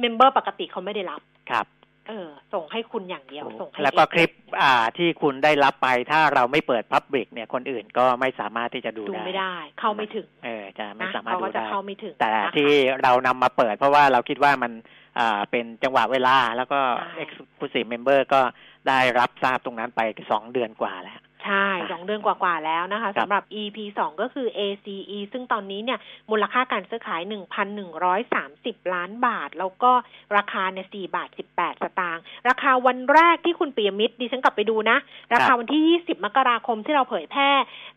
[SPEAKER 1] member ปกติเขาไม่ได้รับ
[SPEAKER 2] ครับ
[SPEAKER 1] เออ ส่งให้คุณอย่างเดียว ส่งให้
[SPEAKER 2] แล้วก็
[SPEAKER 1] X
[SPEAKER 2] คลิปอ่าที่คุณได้รับไปถ้าเราไม่เปิด public เนี่ยคนอื่นก็ไม่สามารถที่จะดู
[SPEAKER 1] ดู
[SPEAKER 2] ได้
[SPEAKER 1] ไม่ได้ เข้าไม่ถึง
[SPEAKER 2] เออ จะไม่
[SPEAKER 1] นะ
[SPEAKER 2] สามารถ
[SPEAKER 1] เขา
[SPEAKER 2] ดู
[SPEAKER 1] ก็จะ
[SPEAKER 2] ได้
[SPEAKER 1] เข้าไม่ถึง
[SPEAKER 2] แต่
[SPEAKER 1] นะคะ
[SPEAKER 2] ที่เรานำมาเปิด เพราะว่าเราคิดว่ามันอ่าเป็นจังหวะเวลาแล้วก็
[SPEAKER 1] ใช่
[SPEAKER 2] exclusive member ก็ได้รับทราบตรงนั้นไปสองเดือนกว่าแล้ว
[SPEAKER 1] ใช่สองเดือนกว่าๆแล้วนะคะ
[SPEAKER 2] ครับ
[SPEAKER 1] สำหรับ EP สองก็คือ ACE ซึ่งตอนนี้เนี่ยมูลค่าการซื้อขาย1,130ล้านบาท แล้วก็ราคาเนี่ย4บาท18สตางค์ราคาวันแรกที่คุณปิยมิตรดิฉันกลับไปดูนะ ราคาวันที่20มกราคมที่เราเผยแพร่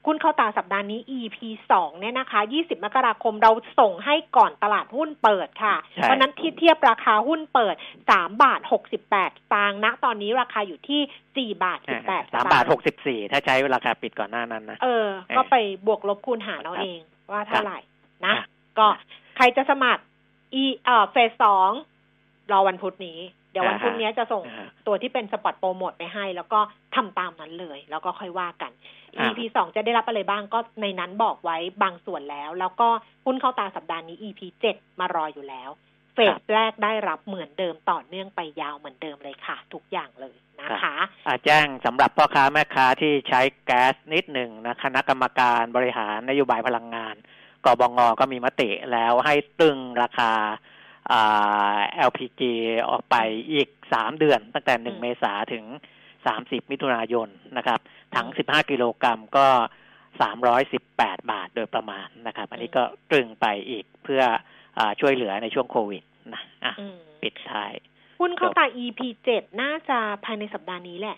[SPEAKER 1] คุณเข้าตาสัปดาห์นี้ EP สองเนี่ยนะคะ20มกราคมเราส่งให้ก่อนตลาดหุ้นเปิดค่ะ
[SPEAKER 2] ใช่
[SPEAKER 1] เพราะฉะนั้นที่เทียบราคาหุ้นเปิด3บาท68สตางค์ณตอนนี้ราคาอยู่ที่4บาท18ส
[SPEAKER 2] สาม
[SPEAKER 1] ตา
[SPEAKER 2] บางท
[SPEAKER 1] ค์
[SPEAKER 2] หกสิบสี่ถ้าใช้ราคาปิดก่อนหน้านั้นนะ
[SPEAKER 1] เออ ก็ไปบวกลบคูณหารเอาเองว่าเท่าไหร่นะ
[SPEAKER 2] ครับ
[SPEAKER 1] ก็ใครจะสมัคร e เอ่อเฟสสองรอวันพุธนี้ เดี๋ยววันพุธนี้จะส่ง
[SPEAKER 2] อ่าฮะ
[SPEAKER 1] ตัวที่เป็นสปอตโปรโมทไปให้ แล้วก็ทำตามนั้นเลย แล้วก็ค่อยว่ากัน
[SPEAKER 2] อ่า
[SPEAKER 1] EP สองจะได้รับอะไรบ้างก็ในนั้นบอกไว้บางส่วนแล้ว แล้วก็หุ้นเข้าตาสัปดาห์นี้ EP เจ็ดมารออยู่แล้วเฟ สแรกได้รับเหมือนเดิมต่อเนื่องไปยาวเหมือนเดิมเลยค่ะ ทุกอย่างเลยนะคะ
[SPEAKER 2] อ่าแจ้งสำหรับพ่อค้าแม่ค้าที่ใช้แก๊สนิดหนึ่งนะคณะกรรมการบริหารนโยบายพลังงานกบงก็มีมติแล้วให้ตึงราคาอ่า LPG ออกไปอีกสามเดือน ตั้งแต่หนึ่ง
[SPEAKER 1] อืม
[SPEAKER 2] เมษาถึงสามสิบมิถุนายนนะครับ ถังสิบห้ากิโลกรัมก็สามร้อยสิบแปดบาทโดยประมาณนะครับ อันนี้ก็ตรึงไปอีกเพื่ออาช่วยเหลือในช่วงโควิด นะอะ
[SPEAKER 1] อืม
[SPEAKER 2] ปิดท้าย
[SPEAKER 1] หุ้นเข้าตา EP เจ็ดน่าจะภายในสัปดาห์นี้แหละ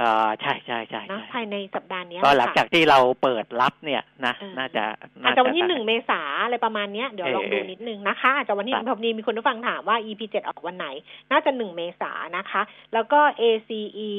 [SPEAKER 2] อ่าใช่ใช่ใช่
[SPEAKER 1] นะ
[SPEAKER 2] ใช่
[SPEAKER 1] ภายในสัปดาห์นี้
[SPEAKER 2] ก็หลัง
[SPEAKER 1] ค่ะ
[SPEAKER 2] จากที่เราเปิดรับเนี่ยนะ
[SPEAKER 1] เออ
[SPEAKER 2] น่าจะ
[SPEAKER 1] อาจจะวันที่
[SPEAKER 2] ได้
[SPEAKER 1] หนึ่งเมษาอะไรประมาณเนี้ยเดี๋ยวลอง
[SPEAKER 2] เออ
[SPEAKER 1] ดูนิดนึงนะคะอาจจะวันที่
[SPEAKER 2] ครับ
[SPEAKER 1] พอดีมีคนผู้ฟังถามว่า EP เจ็ดออกวันไหน น่าจะหนึ่งเมษานะคะ แล้วก็ ACE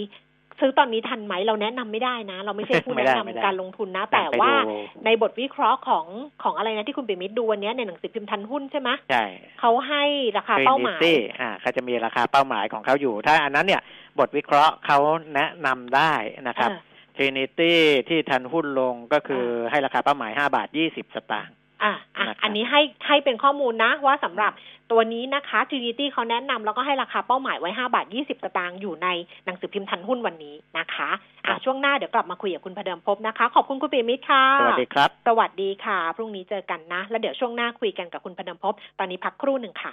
[SPEAKER 1] ซื้อตอนนี้ทันไหมเราแนะนำไม่ได้นะ เราไม่ใช่ผู้
[SPEAKER 2] ไม่
[SPEAKER 1] แนะ
[SPEAKER 2] ได้
[SPEAKER 1] นำ
[SPEAKER 2] ไม่ได้
[SPEAKER 1] การลงทุนนะ
[SPEAKER 2] ไป
[SPEAKER 1] แต่ว่า
[SPEAKER 2] ดู
[SPEAKER 1] ในบทวิเคราะห์ของของอะไรนะที่คุณปิยมิตรดูวันเนี้ยในหนังสือพิมพ์ทันหุ้นใช่ไหม
[SPEAKER 2] ใช่
[SPEAKER 1] เขาให้ราคาเป้าหมาย
[SPEAKER 2] Trinity อ่าเขาจะมีราคาเป้าหมายของเขาอยู่ ถ้าอันนั้นเนี่ยบทวิเคราะห์เขาแนะนำได้นะครับ
[SPEAKER 1] เออ
[SPEAKER 2] Trinity ที่ทันหุ้นลงก็คือให้ราคาเป้าหมาย5บาท20สตางค์
[SPEAKER 1] อะอะ
[SPEAKER 2] นะครับ
[SPEAKER 1] อันนี้ให้ให้เป็นข้อมูลนะว่าสำหรับตัวนี้นะคะ Trinity เขาแนะนำแล้วก็ให้ราคาเป้าหมายไว้5บาท20สตางค์อยู่ในหนังสือพิมพ์ทันหุ้นวันนี้นะคะอะช่วงหน้าเดี๋ยวกลับมาคุยกับคุณพเดิมพบนะคะ ขอบคุณคุณปิยมิตรค่ะ
[SPEAKER 2] สวัสดีครับ
[SPEAKER 1] สวัสดีค่ะ พรุ่งนี้เจอกันนะ แล้วเดี๋ยวช่วงหน้าคุยกันกับคุณพเดิมพบ ตอนนี้พักครู่หนึ่งค่ะ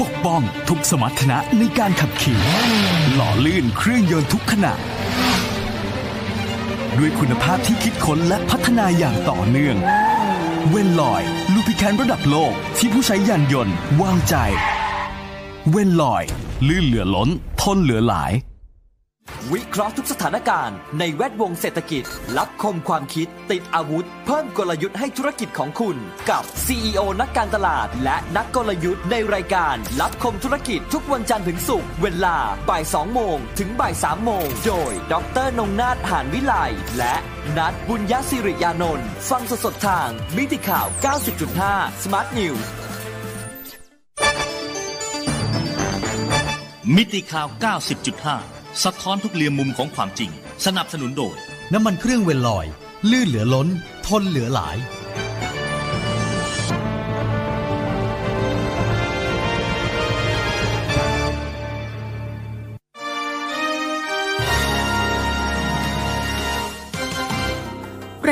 [SPEAKER 3] ปกป้องทุกสมรรถนะในการขับขี่หล่อลื่นเครื่องยนต์ทุกขณะด้ ด้วยคุณภาพที่คิดค้นและพัฒนาอย่างต่อเนื่อง เวนลอย ลูพิแคนระดับโลกที่ผู้ใช้ยานยนต์วางใจ เวนลอย ลื่นเหลือล้น ทนเหลือหลาย
[SPEAKER 4] วิเคราะห์ทุกสถานการณ์ในแวดวงเศรษฐกิจ รับคมความคิด ติดอาวุธ เพิ่มกลยุทธ์ให้ธุรกิจของคุณ กับ CEO นักการตลาด และนักกลยุทธ์ในรายการ รับคมธุรกิจทุกวันจันทร์ถึงศุกร์เวลาบ่าย2โมงถึงบ่าย3โมง โดย ดรนงนาถหานวิไลและนัดบุญยศิริยานนท์ฟังสดๆทาง มิติข่าว 90.5 Smart News
[SPEAKER 5] มิติข่าว 90.5 สะท้อนทุกเรียมมุมของความจริง สนับสนุนโดย
[SPEAKER 6] น้ำมันเครื่องเวลลอย ลื่นเหลือล้น ทนเหลือหลาย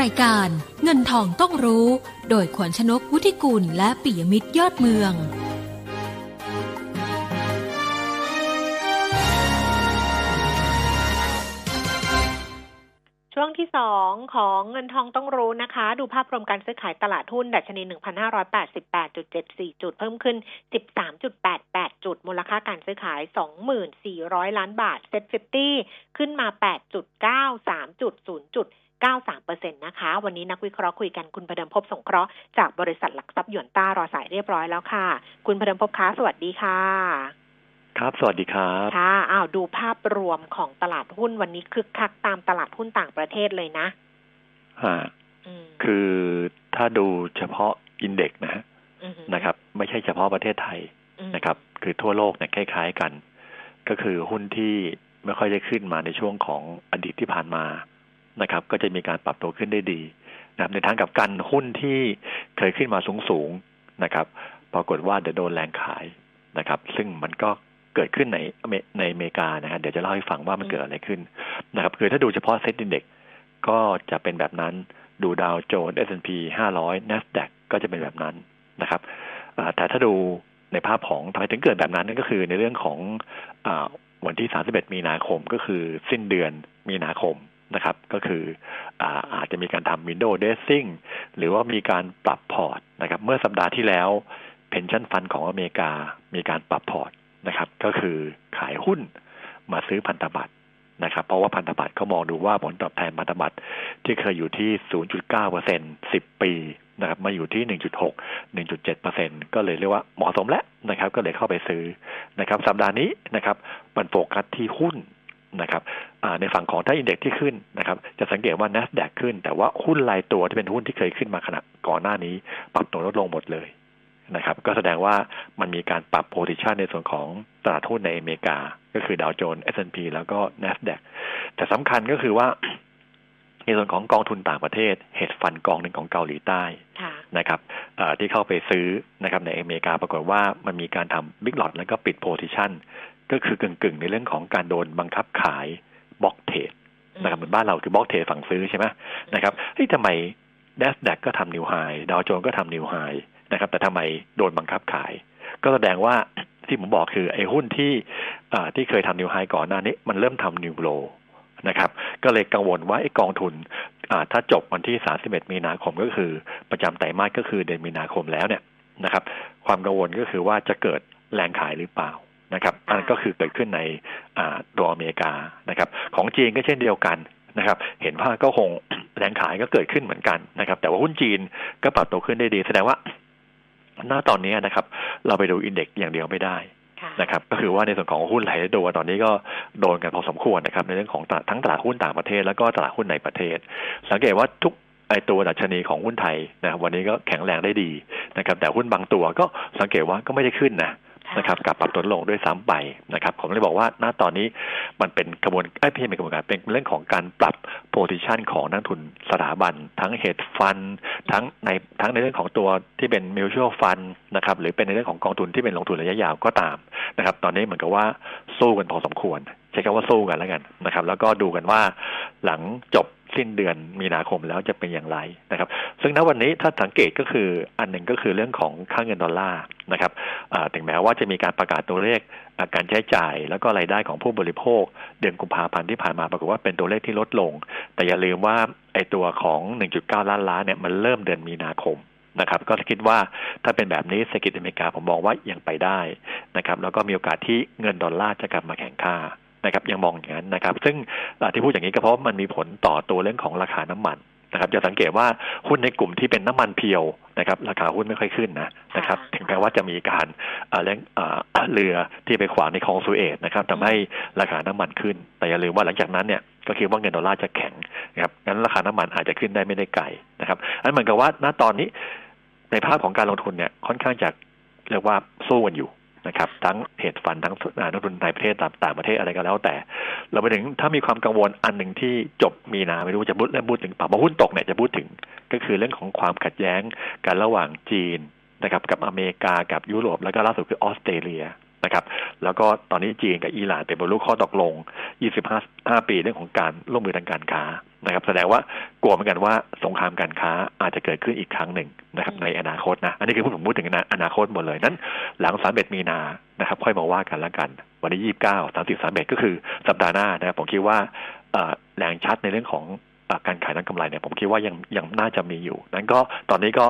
[SPEAKER 7] รายการเงินทองต้องรู้ โดยขวัญชนกวุฒิกุลและปิยมิตรยอดเมือง
[SPEAKER 1] ที่สองของเงินทองต้องรู้นะคะ ดูภาพรวมการซื้อขายตลาดหุ้น ดัชนี 1,588.74 จุด เพิ่มขึ้น 13.88 จุด มูลค่าการซื้อขาย 2,400 ล้านบาท เซ็ต50 ขึ้นมา 8.93 จุด 0 จุด93%นะคะ วันนี้นักวิเคราะห์คุยกันคุณพเดิมพบสงเคราะห์จากบริษัทหลักทรัพย์หยวนต้ารอสายเรียบร้อยแล้วค่ะ คุณพเดิมพบค้าสวัสดีค่ะ
[SPEAKER 8] ครับ สวัสดีครับ
[SPEAKER 1] ค่ะอ้าวดูภาพรวมของตลาดหุ้นวันนี้คึกคักตามตลาดหุ้นต่างประเทศเลยนะ
[SPEAKER 8] ฮะ
[SPEAKER 1] อืม
[SPEAKER 8] คือถ้าดูเฉพาะอินเด็กซ์นะฮะ
[SPEAKER 1] อือหือ
[SPEAKER 8] นะครับ ไม่ใช่เฉพาะประเทศไทย
[SPEAKER 1] อืม
[SPEAKER 8] นะครับ คือทั่วโลกเนี่ยคล้าย ๆกัน ก็คือหุ้นที่ไม่ค่อยได้ขึ้นมาในช่วงของอดีตที่ผ่านมานะครับ ก็จะมีการปรับตัวขึ้นได้ดีนะครับในทางกลับกันหุ้นที่เคยขึ้นมาสูงๆนะครับ ปรากฏว่าเดี๋ยวโดนแรงขายนะครับ ซึ่งมันก็ เกิดขึ้นในอเมในอเมริกานะฮะเดี๋ยวจะเล่าให้ฟังว่ามันเกิดอะไรขึ้นนะครับคือถ้าดูเฉพาะเซ็ตอินเด็กก็จะเป็นแบบนั้นดูดาวโจนส์ S&P 500 NASDAQ ก็จะเป็นแบบนั้นนะครับอ่าแต่ถ้าดูในภาพของทำไมถึงเกิดแบบนั้นนั่นก็คือในเรื่องของอาวันที่ 31 มีนาคมก็คือสิ้นเดือนมีนาคมนะครับ ก็คืออาอาจจะมีการทำ window dressing หรือว่ามีการปรับพอร์ตนะครับ เมื่อสัปดาห์ที่แล้ว pension fund ของอเมริกามีการปรับพอร์ต นะครับ ก็คือขายหุ้นมาซื้อพันธบัตรนะครับ เพราะว่าพันธบัตรเขามองดูว่าผลตอบแทนพันธบัตรที่เคยอยู่ที่ 0.9เปอร์เซ็น10 ปีนะครับมาอยู่ที่ 1.6 1.7เปอร์เซ็นก็เลยเรียกว่าเหมาะสมแล้วนะครับ ก็เลยเข้าไปซื้อนะครับ สัปดาห์นี้นะครับมันโฟกัสที่หุ้นนะครับในฝั่งของถ้าอินเด็กซ์ที่ขึ้นนะครับ จะสังเกตว่า NASDAQ ขึ้น แต่ว่าหุ้นรายตัวที่เป็นหุ้นที่เคยขึ้นมาขณะก่อนหน้านี้ ปรับตัวลดลงหมดเลย นะครับก็แสดงว่ามันมีการปรับโพซิชันในส่วนของตลาดหุ้นในอเมริกา ก็คือดาวโจนส์ S&P แล้วก็ NASDAQ แต่สำคัญก็คือว่า ในส่วนของกองทุนต่างประเทศ hedge fund กองหนึ่งของเกาหลีใต้
[SPEAKER 1] ค่ะ
[SPEAKER 8] นะครับเอ่อที่เข้าไปซื้อนะครับในอเมริกาปรากฏว่ามันมีการทำ big lot แล้วก็ปิด position ก็คือกึ่งๆ ในเรื่องของการโดนบังคับขาย block trade นะครับเหมือนบ้านเราคือ block trade ฝั่งซื้อใช่ไหมนะครับเฮ้ยทำไม NASDAQ ก็ทำ new high ดาวโจนส์ก็ทำ new high นะครับ แต่ทำไมโดนบังคับขาย ก็แสดงว่าที่ผมบอกคือไอ้หุ้นที่อ่าที่เคยทำนิวไฮก่อนหน้านี้มันเริ่มทำนิวโลนะครับ ก็เลยกังวลว่าไอ้กองทุนอ่าถ้าจบวันที่ 31 มีนาคมก็คือ ประจำไตรมาสก็คือเดือนมีนาคมแล้วเนี่ยนะครับ ความกังวลก็คือว่าจะเกิดแรงขายหรือเปล่านะครับอันนั้นก็คือเกิดขึ้นในอ่าตัวอเมริกานะครับ ของจีนก็เช่นเดียวกันนะครับ เห็นว่าก็คงแรงขายก็เกิดขึ้นเหมือนกันนะครับ แต่ว่าหุ้นจีนก็ปรับตัวขึ้นได้ดี แสดงว่า หน้าตอนนี้นะครับ เราไปดูอินเด็กซ์อย่างเดียวไม่ได้
[SPEAKER 1] ค่ะ
[SPEAKER 8] นะครับก็คือว่าในส่วนของหุ้นหลายตัวตอนนี้ก็โดนกันพอสมควรนะครับในเรื่องของตลาดทั้งตลาดหุ้นต่างประเทศแล้วก็ตลาดหุ้นในประเทศ สังเกตว่าทุกไอตัวดัชนีของหุ้นไทยนะครับวันนี้ก็แข็งแรงได้ดีนะครับแต่หุ้นบางตัวก็สังเกตว่าก็ไม่ได้ขึ้นนะ นะครับกับปรับตัวลงด้วยซ้ำไปนะครับผมเลยบอกว่าณตอนนี้มันเป็นกระบวนไอ้ยไม่ใช่เป็นกระบวนการเป็นเรื่องของการปรับโพซิชันของนักทุนสถาบัน ทั้งเฮดฟันทั้งในทั้งในเรื่องของตัวที่เป็นมิวช a l ฟันนะครับหรือเป็นในเรื่องของกองทุนที่เป็นลงทุนระยะยาวก็ตามนะครับตอนนี้เหมือนกับว่าสู้กันพอสมควรใช้คำว่าสู้กันแล้วกันนะครับ แล้วก็ดูกันว่าหลังจบ สิ้นเดือนมีนาคมแล้วจะเป็นอย่างไรนะครับ ซึ่งณวันนี้ถ้าสังเกตก็คืออันหนึ่งก็คือเรื่องของค่าเงินดอลลาร์นะครับถึงแม้ว่าจะมีการประกาศตัวเลขาการใช้จ่ายแล้วก็รายได้ของผู้บริโภค เดือนกุมภาพันธ์ที่ผ่านมาปรากฏว่าเป็นตัวเลขที่ลดลง แต่อย่าลืมว่าไอตัวของ 1.9 ล้านล้านเนี่ยมันเริ่มเดือนมีนาคมนะครับก็คิดว่าถ้าเป็นแบบนี้เศรษฐกิจอเมริกาผมมองว่ายังไปได้นะครับแล้วก็มีโอกาสที่เงินดอลลาร์จะกลับมาแข็งค่า นะครับยังมองอย่างนั้นนะครับ ซึ่งอ่าที่พูดอย่างนี้ก็เพราะมันมีผลต่อตัวเรื่องของราคาน้ำมันนะครับจะสังเกตว่าหุ้นในกลุ่มที่เป็นน้ำมันเพียวนะครับราคาหุ้นไม่ค่อยขึ้นนะนะครับถึงแม้ว่าจะมีการอ่าเรื่องอ่าเรือที่ไปขวางในคลองสุเอตนะครับทำให้ราคาน้ำมันขึ้น แต่อย่าลืมว่าหลังจากนั้นเนี่ยก็คิดว่าเงินดอลลาร์จะแข็งนะครับงั้นราคาน้ำมันอาจจะขึ้นได้ไม่ได้ไกลนะครับอันเหมือนกับว่าณตอนนี้ในภาพของการลงทุนเนี่ยค่อนข้างจะเรียกว่าสู้กันอยู่ นะครับทั้งเหตุฟันทั้งนักลงทุนในประเทศต่างต่างประเทศอะไรก็แล้วแต่ เราไปถึงถ้ามีความกังวลอันหนึ่งที่จบมีนาไม่รู้จะพูดเริ่มพูดถึงเปล่ามาหุ้นตกเนี่ยจะพูดถึงก็คือเรื่องของความขัดแย้งกันระหว่างจีนนะครับกับอเมริกากับยุโรปแล้วก็ล่าสุดคือออสเตรเลียนะครับแล้วก็ตอนนี้จีนกับอิหร่านเป็นบรรลุข้อตกลง 25 ปีเรื่องของการร่วมมือทางการค้า นะครับแสดงว่ากลัวเหมือนกันว่าสงครามการค้าอาจจะเกิดขึ้นอีกครั้งหนึ่งนะครับในอนาคตนะ อันนี้คือผมพูดถึงอนาคตหมดเลยนั้น หลัง31มีนานะครับ ค่อยมาว่ากันแล้วกัน วันที่29 30 31ก็คือสัปดาห์หน้านะครับผมคิดว่าแรงชัดในเรื่องของการขายนั้นกำไรเนี่ยผมคิดว่ายังยังน่าจะมีอยู่ นั้นก็ตอนนี้ก็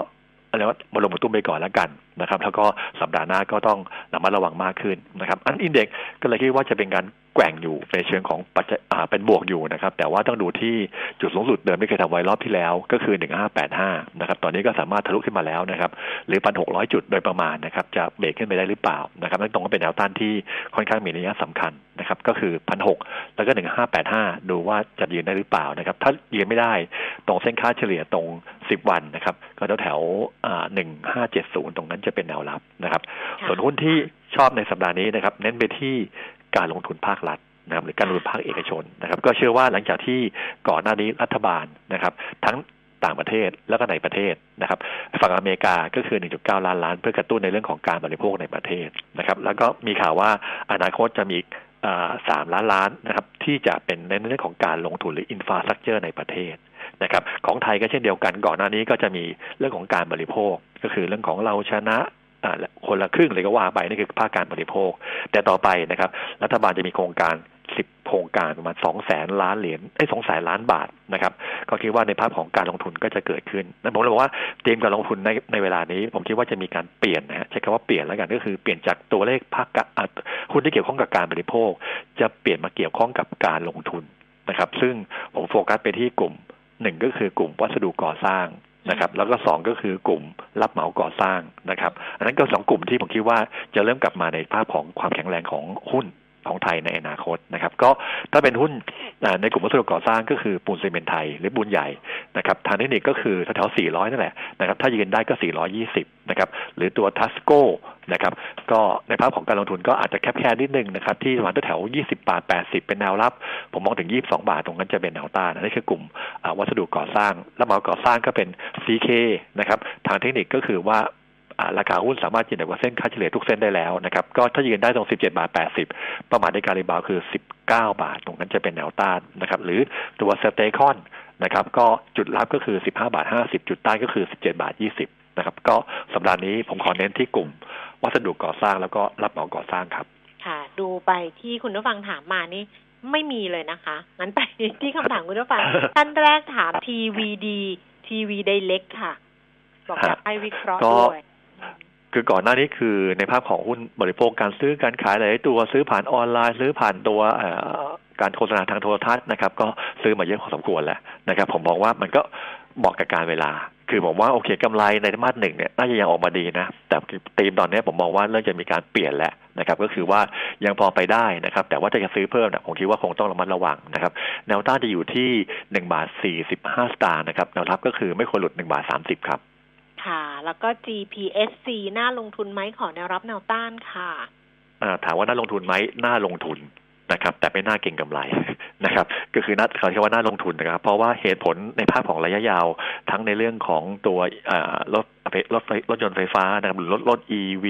[SPEAKER 8] อะไรว่ามาลงมาตุ้มไปก่อนแล้วกัน นะครับแล้วก็สัปดาห์หน้าก็ต้องระมัดระวังมากขึ้นนะครับ อันอินเด็กก็เลยคิดว่าจะเป็นการแกว่งอยู่ในเชิงของปัจจัยเป็นบวกอยู่นะครับ แต่ว่าต้องดูที่จุดสูงสุดเดิมที่เคยทำไว้รอบที่แล้ว ก็คือ 1585 นะครับ ตอนนี้ก็สามารถทะลุขึ้นมาแล้วนะครับ หรือ 1,600 จุดโดยประมาณนะครับ จะเบรกขึ้นไปได้หรือเปล่านะครับนั่นตรงก็เป็นแนวต้านที่ค่อนข้างมีนัยสำคัญนะครับ ก็คือ 1,600 แล้วก็ 1585 ดูว่าจะยืนได้หรือเปล่านะครับ ถ้ายืนไม่ได้ตรงเส้นค่าเฉลี่ยตรง 10 วันนะครับ ก็แถวแถว 1570 ตรงนั้นจะเป็นแนวรับนะครับ
[SPEAKER 1] ค่ะ
[SPEAKER 8] ส่วนหุ้นที่ชอบในสัปดาห์นี้นะครับ เน้นไปที่การลงทุนภาครัฐนะครับหรือการลงทุนภาคเอกชนนะครับ ก็เชื่อว่าหลังจากที่ก่อนหน้านี้รัฐบาลนะครับ ทั้งต่างประเทศแล้วก็ในประเทศนะครับ ฝั่งอเมริกาก็คือ 1.9 ล้านล้านเพื่อกระตุ้นในเรื่องของการบริโภคในประเทศนะครับ แล้วก็มีข่าวว่าอนาคตจะมีอ่าสามล้านล้านนะครับ ที่จะเป็นในเรื่องของการลงทุนหรืออินฟาสตรักเจอร์ในประเทศ นะครับของไทยก็เช่นเดียวกันก่อนหน้านี้ก็จะมีเรื่องของการบริโภค ก็คือเรื่องของเราชนะอ่าคนละครึ่งเลยก็ว่าไปนี่คือภาคการบริโภค แต่ต่อไปนะครับ รัฐบาลจะมีโครงการสิบโครงการประมาณสองแสนล้านเหรียญไอ้สองแสนล้านบาทนะครับ ก็คิดว่าในภาพของการลงทุนก็จะเกิดขึ้นนั้นผมเลยบอกว่าเตรียมการลงทุนในในเวลานี้ ผมคิดว่าจะมีการเปลี่ยนนะฮะใช้คำว่าเปลี่ยนแล้วกันก็คือเปลี่ยนจากตัวเลขภาคกะอะหุ้นที่เกี่ยวข้องกับการบริโภค จะเปลี่ยนมาเกี่ยวข้องกับการลงทุนนะครับ ซึ่งผมโฟกัสไปที่กลุ่ม หนึ่งก็คือกลุ่มวัสดุก่อสร้างนะครับแล้วก็สองก็คือกลุ่มรับเหมาก่อสร้างนะครับ อันนั้นก็สองกลุ่มที่ผมคิดว่าจะเริ่มกลับมาในภาพของความแข็งแรงของหุ้น ของไทยในอนาคตนะครับ ก็ถ้าเป็นหุ้นในกลุ่มวัสดุก่อสร้างก็คือปูนซีเมนไทย หรือปูนใหญ่นะครับทางเทคนิคก็คือแถวๆ400 นั่นแหละนะครับ ถ้ายืนได้ก็ 420 นะครับ หรือตัว TASCO นะครับ ก็ในภาพของการลงทุนก็อาจจะแคบแค่นิดนึงนะครับ ที่ประมาณแถวๆ20 บาท 80 เป็นแนวรับ ผมมองถึง 22 บาท ตรงนั้นจะเป็นแนวต้านอันนี้คือกลุ่มวัสดุก่อสร้าง แล้วเหมาก่อสร้างก็เป็น CK นะครับ ทางเทคนิคก็คือว่า ราคาหุ้นสามารถยืนเหนือกว่าเส้นค่าเฉลี่ยทุกเส้นได้แล้วนะครับก็ถ้ายืนได้ตรง 17 บาท 80 ประมาณในการ rebound คือ 19 บาท ตรงนั้นจะเป็นแนวต้านนะครับหรือตัวสเตคอนนะครับก็จุดรับก็คือ 15 บาท 50 จุดต้านก็คือ 17 บาท 20 นะครับก็สัปดาห์นี้ผมขอเน้นที่กลุ่ม วัสดุก่อสร้างแล้วก็รับเหมาก่อสร้างครับ
[SPEAKER 1] ค่ะ ดูไปที่คุณผู้ฟังถามมานี่ไม่มีเลยนะคะ งั้นไปที่คำถามคุณผู้ฟัง ท่านแรกถาม TVD TV Direct ค่ะ บอกอยากให้วิเคราะห์
[SPEAKER 8] ก็
[SPEAKER 1] ด้วย
[SPEAKER 8] คือก่อนหน้านี้คือในภาพของหุ้นบริโภคการซื้อการขายหลายตัวซื้อผ่านออนไลน์ ซื้อผ่านตัวการโฆษณาทางโทรทัศน์นะครับ ก็ซื้อมาเยอะพอสมควรแล้วนะครับ ผมมองว่ามันก็เหมาะกับการเวลา คือผมว่าโอเคกำไรในมาสหนึ่งเนี่ยน่าจะยังออกมาดีนะ แต่ธีมตอนนี้ผมมองว่าเริ่มจะมีการเปลี่ยนแล้วนะครับ ก็คือว่ายังพอไปได้นะครับ แต่ว่าถ้าจะซื้อเพิ่มเนี่ยผมคิดว่าคงต้องระมัดระวังนะครับ แนวต้านจะอยู่ที่หนึ่งบาทสี่สิบห้าสตางค์นะครับแนวรับก็คือไม่ควรหลุดหนึ่งบาทสามสิบครับ
[SPEAKER 1] ค่ะ แล้วก็ GPSC น่าลงทุนไหมขอแนวรับแนวต้านค่ะ
[SPEAKER 8] อ่าถามว่าน่าลงทุนไหมน่าลงทุนนะครับ แต่ไม่น่าเก่งกำไร นะครับก็คือน่าเขาเรียกว่าน่าลงทุนนะครับ เพราะว่าเหตุผลในภาพของระยะยาว ทั้งในเรื่องของตัวรถรถไฟรถยนต์ไฟฟ้านะครับหรือรถรถ EV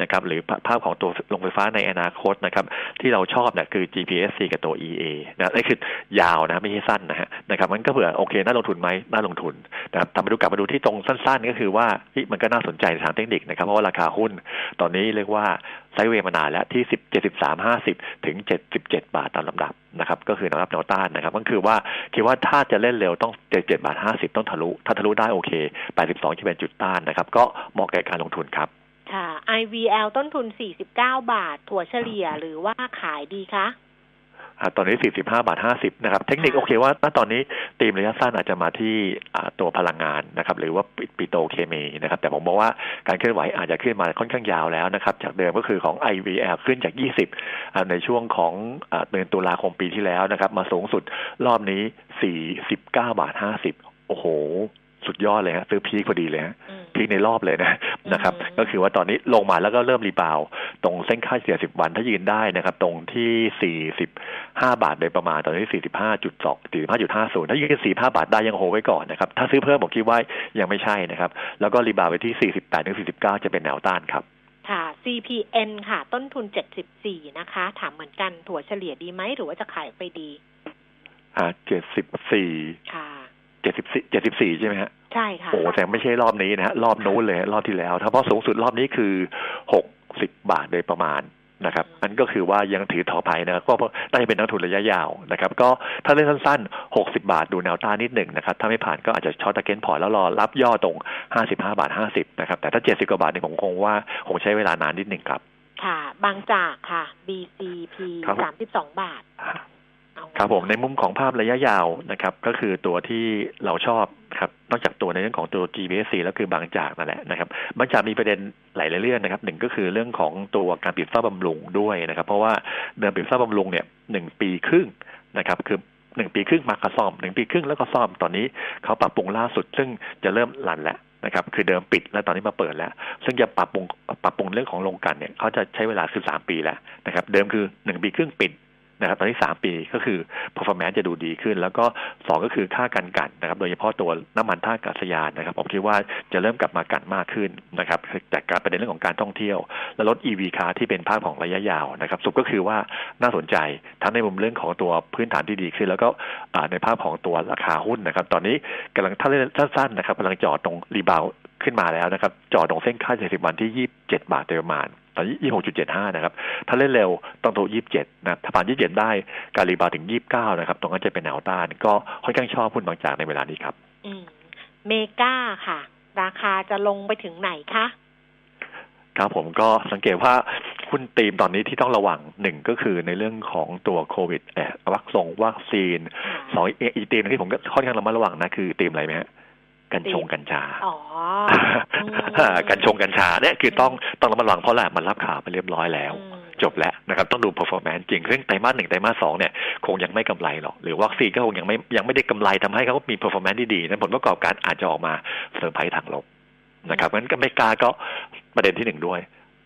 [SPEAKER 8] นะครับหรือภาพของตัวโรงไฟฟ้าในอนาคตนะครับ ที่เราชอบเนี่ยคือ GPSC กับตัว EA นะนี่คือยาวนะไม่ใช่สั้นนะฮะนะครับมันก็เผื่อโอเคน่าลงทุนไหมน่าลงทุนนะครับทำมาดูกลับมาดูที่ตรงสั้น ๆ ก็คือว่ามันก็น่าสนใจในทางเทคนิคนะครับ เพราะว่าราคาหุ้นตอนนี้เรียกว่า ไซเวย์มานานแล้วที่10 73 50ถึง77บาทตามลำดับนะครับ ก็คือแนวรับแนวต้านนะครับ ก็คือว่าคิดว่าถ้าจะเล่นเร็วต้อง77บาท50ต้องทะลุ ถ้าทะลุได้โอเค82จะเป็นจุดต้านนะครับ ก็เหมาะแก่การลงทุนครับ
[SPEAKER 1] ค่ะ IVL ต้นทุน 49 บาท ถั่วเฉลี่ยหรือว่าขายดีคะ
[SPEAKER 8] ตอนนี้ 45 บาท 50 นะครับ เทคนิค
[SPEAKER 1] ค่ะ
[SPEAKER 8] โอเคว่าณตอนนี้ตีมระยะสั้นอาจจะมาที่อ่าตัวพลังงานนะครับ หรือว่าปิปิโตรเคมีนะครับ แต่ผมบอกว่าการเคลื่อนไหวอาจจะขึ้นมาค่อนข้างยาวแล้วนะครับ จากเดิมก็คือของ IVL ขึ้นจาก 20อ่าในช่วงของอ่าเดือนตุลาคมปีที่แล้วนะครับ มาสูงสุดรอบนี้ 49 บาท 50 โอ้โห สุดยอดเลยฮะซื้อ peak พอดีเลยฮะ
[SPEAKER 1] อืม
[SPEAKER 8] peak ในรอบเลยนะนะครับ
[SPEAKER 1] อืม
[SPEAKER 8] ก็คือว่าตอนนี้ลงมาแล้วก็เริ่ม rebound ตรงเส้นค่าเฉลี่ย10 วันถ้ายืนได้นะครับ ตรงที่ 45 บาทโดยประมาณตอนนี้ 45.2 45.50 ถ้ายืน45 บาทได้ยังโฮไว้ก่อนนะครับ ถ้าซื้อเพิ่มผมคิดว่ายังไม่ใช่นะครับ แล้วก็รีบาวด์ไปที่ 48ถึง49 จะเป็นแนวต้านครับ
[SPEAKER 1] ค่ะ CPN ค่ะ ต้นทุน 74 นะคะ ถามเหมือนกันถั่วเฉลี่ยดีไหม หรือว่าจะขายไปดี
[SPEAKER 8] อ่า74
[SPEAKER 1] ค่ะ
[SPEAKER 8] 74 74 ใช่ไหมฮะ
[SPEAKER 1] ใช่ค่ะ
[SPEAKER 8] โอ้แต่ไม่ใช่รอบนี้นะฮะรอบนู้นเลยฮะรอบที่แล้วถ้าเพราะสูงสุดรอบนี้คือ60บาทโดยประมาณนะครับอันก็คือว่ายังถือต่อไปนะครับก็น่าจะเป็นนักทุนระยะยาวนะครับ ก็ถ้าเล่นสั้นๆ 60 บาทดูแนวต้านนิดหนึ่งนะครับ ถ้าไม่ผ่านก็อาจจะช็อตตะเกนพอร์ตแล้วรอรับย่อตรง 55 บาท 50 นะครับ แต่ถ้า 70 กว่าบาทเนี่ยผมคงว่าคงใช้เวลานานนิดหนึ่งครับ
[SPEAKER 1] ค่ะ บางจากค่ะ BCP
[SPEAKER 8] ครับ
[SPEAKER 1] สามสิบสองบาทเอาไง
[SPEAKER 8] ครับผมในมุมของภาพระยะยาวนะครับ ก็คือตัวที่เราชอบครับนอกจากตัวในเรื่องของตัว GBSC แล้วคือบางจากนั่นแหละนะครับบางจากมีประเด็นหลายเรื่องนะครับหนึ่งก็คือเรื่องของตัวการปิดฝ้าบำรุงด้วยนะครับ เพราะว่าเดิมปิดฝ้าบำรุงเนี่ยหนึ่งปีครึ่งนะครับคือหนึ่งปีครึ่งมากระซ่อมหนึ่งปีครึ่งแล้วก็ซ่อมตอนนี้เขาปรับปรุงล่าสุด ซึ่งจะเริ่มรันแล้วนะครับคือเดิมปิดแล้วตอนนี้มาเปิดแล้ว ซึ่งจะปรับปรุงปรับปรุงเรื่องของโรงกันเนี่ยเขาจะใช้เวลาคือสามปีแล้วนะครับ เดิมคือหนึ่งปีครึ่งปิด นะครับตอนนี้สามปีก็คือ performance จะดูดีขึ้น แล้วก็สองก็คือค่ากันกันนะครับโดยเฉพาะตัวน้ำมันท่าอากาศยานนะครับผมคิดว่าจะเริ่มกลับมากันมากขึ้นนะครับจากการประเด็นเรื่องของการท่องเที่ยว และรถ EV car ที่เป็นภาพของระยะยาวนะครับสุดก็คือว่าน่าสนใจทั้งในมุมเรื่องของตัวพื้นฐานที่ดีขึ้น แล้วก็ในภาพของตัวราคาหุ้นนะครับ ตอนนี้กำลังถ้าเล่นสั้นๆนะครับกำลังจอดตรง rebound ขึ้นมาแล้วนะครับจอดตรงเส้นค่า70วันที่ 27 บาทโดยประมาณตอนนี้26.75 นะครับ ถ้าเล่นเร็วต้องตัว27 นะครับถ้าผ่าน 27 ได้การ rebound ถึง 29 นะครับ ตรงนั้นจะเป็นแนวต้าน ก็ค่อนข้างชอบหุ้นบางจากในเวลานี้ครับ
[SPEAKER 1] อืม MEGA ค่ะ ราคาจะลงไปถึงไหนคะ
[SPEAKER 8] ครับผมก็สังเกตว่าหุ้นตีมตอนนี้ที่ต้องระวังหนึ่งก็คือในเรื่องของตัวโควิดแอบวัคซงวัคซีนสองอีกอีกตีมหนึ่งที่ผมก็ค่อนข้างระมัดระวังนะคือตีมอะไรไหมฮะ กัญชงกัญชา
[SPEAKER 1] อ๋อ
[SPEAKER 8] กัญชงกัญชาเนี่ยคือต้องต้องระมัดระวังเพราะแหละมันรับข่าวไปเรียบร้อยแล้ว
[SPEAKER 1] อืม
[SPEAKER 8] จบแล้วนะครับต้องดู performance จริงซึ่งไตรมาสหนึ่งไตรมาสสองเนี่ยคงยังไม่กำไรหรอกหรือวัคซีนก็คงยังไม่ยังไม่ได้กำไรทำให้เขามี performance ที่ดีนะผลประกอบการอาจจะออกมาเซอร์ไพรส์ทางลบนะครับงั้นก็ไม่กล้าก็ประเด็นที่หนึ่งด้วย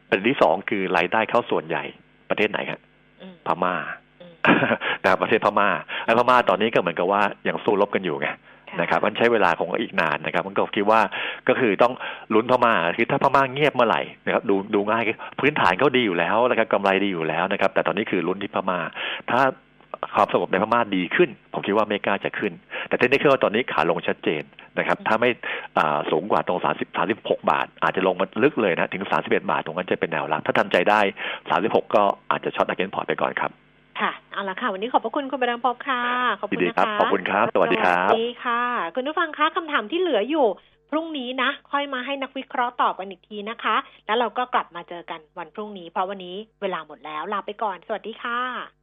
[SPEAKER 8] ประเด็นที่สองคือรายได้เข้าส่วนใหญ่ประเทศไหนครับ
[SPEAKER 1] อืม
[SPEAKER 8] พม่า
[SPEAKER 1] อืม
[SPEAKER 8] นะครับประเทศพม่าไอ้พม่าตอนนี้ก็เหมือนกับว่ายังสู้รบกันอยู่ไง นะครับมันใช้เวลาคงอีกนานนะครับมันก็คิดว่าก็คือต้องลุ้นพม่าคือถ้าพม่าเงียบเมื่อไหร่นะครับดูดูง่ายคือพื้นฐานเขาดีอยู่แล้วนะครับกำไรดีอยู่แล้วนะครับ แต่ตอนนี้คือลุ้นที่พม่า ถ้าความสงบในพม่าดีขึ้น ผมคิดว่าอเมริกาจะขึ้น แต่เทคนิคว่าตอนนี้ขาลงชัดเจนนะครับ ถ้าไม่อ่าสูงกว่าตรง 30 36 บาท อาจจะลงมาลึกเลยนะ ถึง 31 บาท ตรงนั้นจะเป็นแนวรับ ถ้าทำใจได้ 36 ก็อาจจะช็อต a เกนพอร์ตไปก่อนครับ
[SPEAKER 1] ค่ะเอาละค่ะ วันนี้ขอบพระคุณคุณประดังพบค่ะ ขอบคุณ
[SPEAKER 8] ยินดี
[SPEAKER 1] นะ
[SPEAKER 8] ครั
[SPEAKER 1] คะ
[SPEAKER 8] บขอบคุณครับ สวัสดีครับ
[SPEAKER 1] สวัสดีค่ะ คุณผู้ฟังคะคำถามที่เหลืออยู่ พรุ่งนี้นะ ค่อยมาให้นักวิเคราะห์ตอบกันอีกทีนะคะ แล้วเราก็กลับมาเจอกันวันพรุ่งนี้ เพราะวันนี้เวลาหมดแล้วลาไปก่อน สวัสดีค่ะ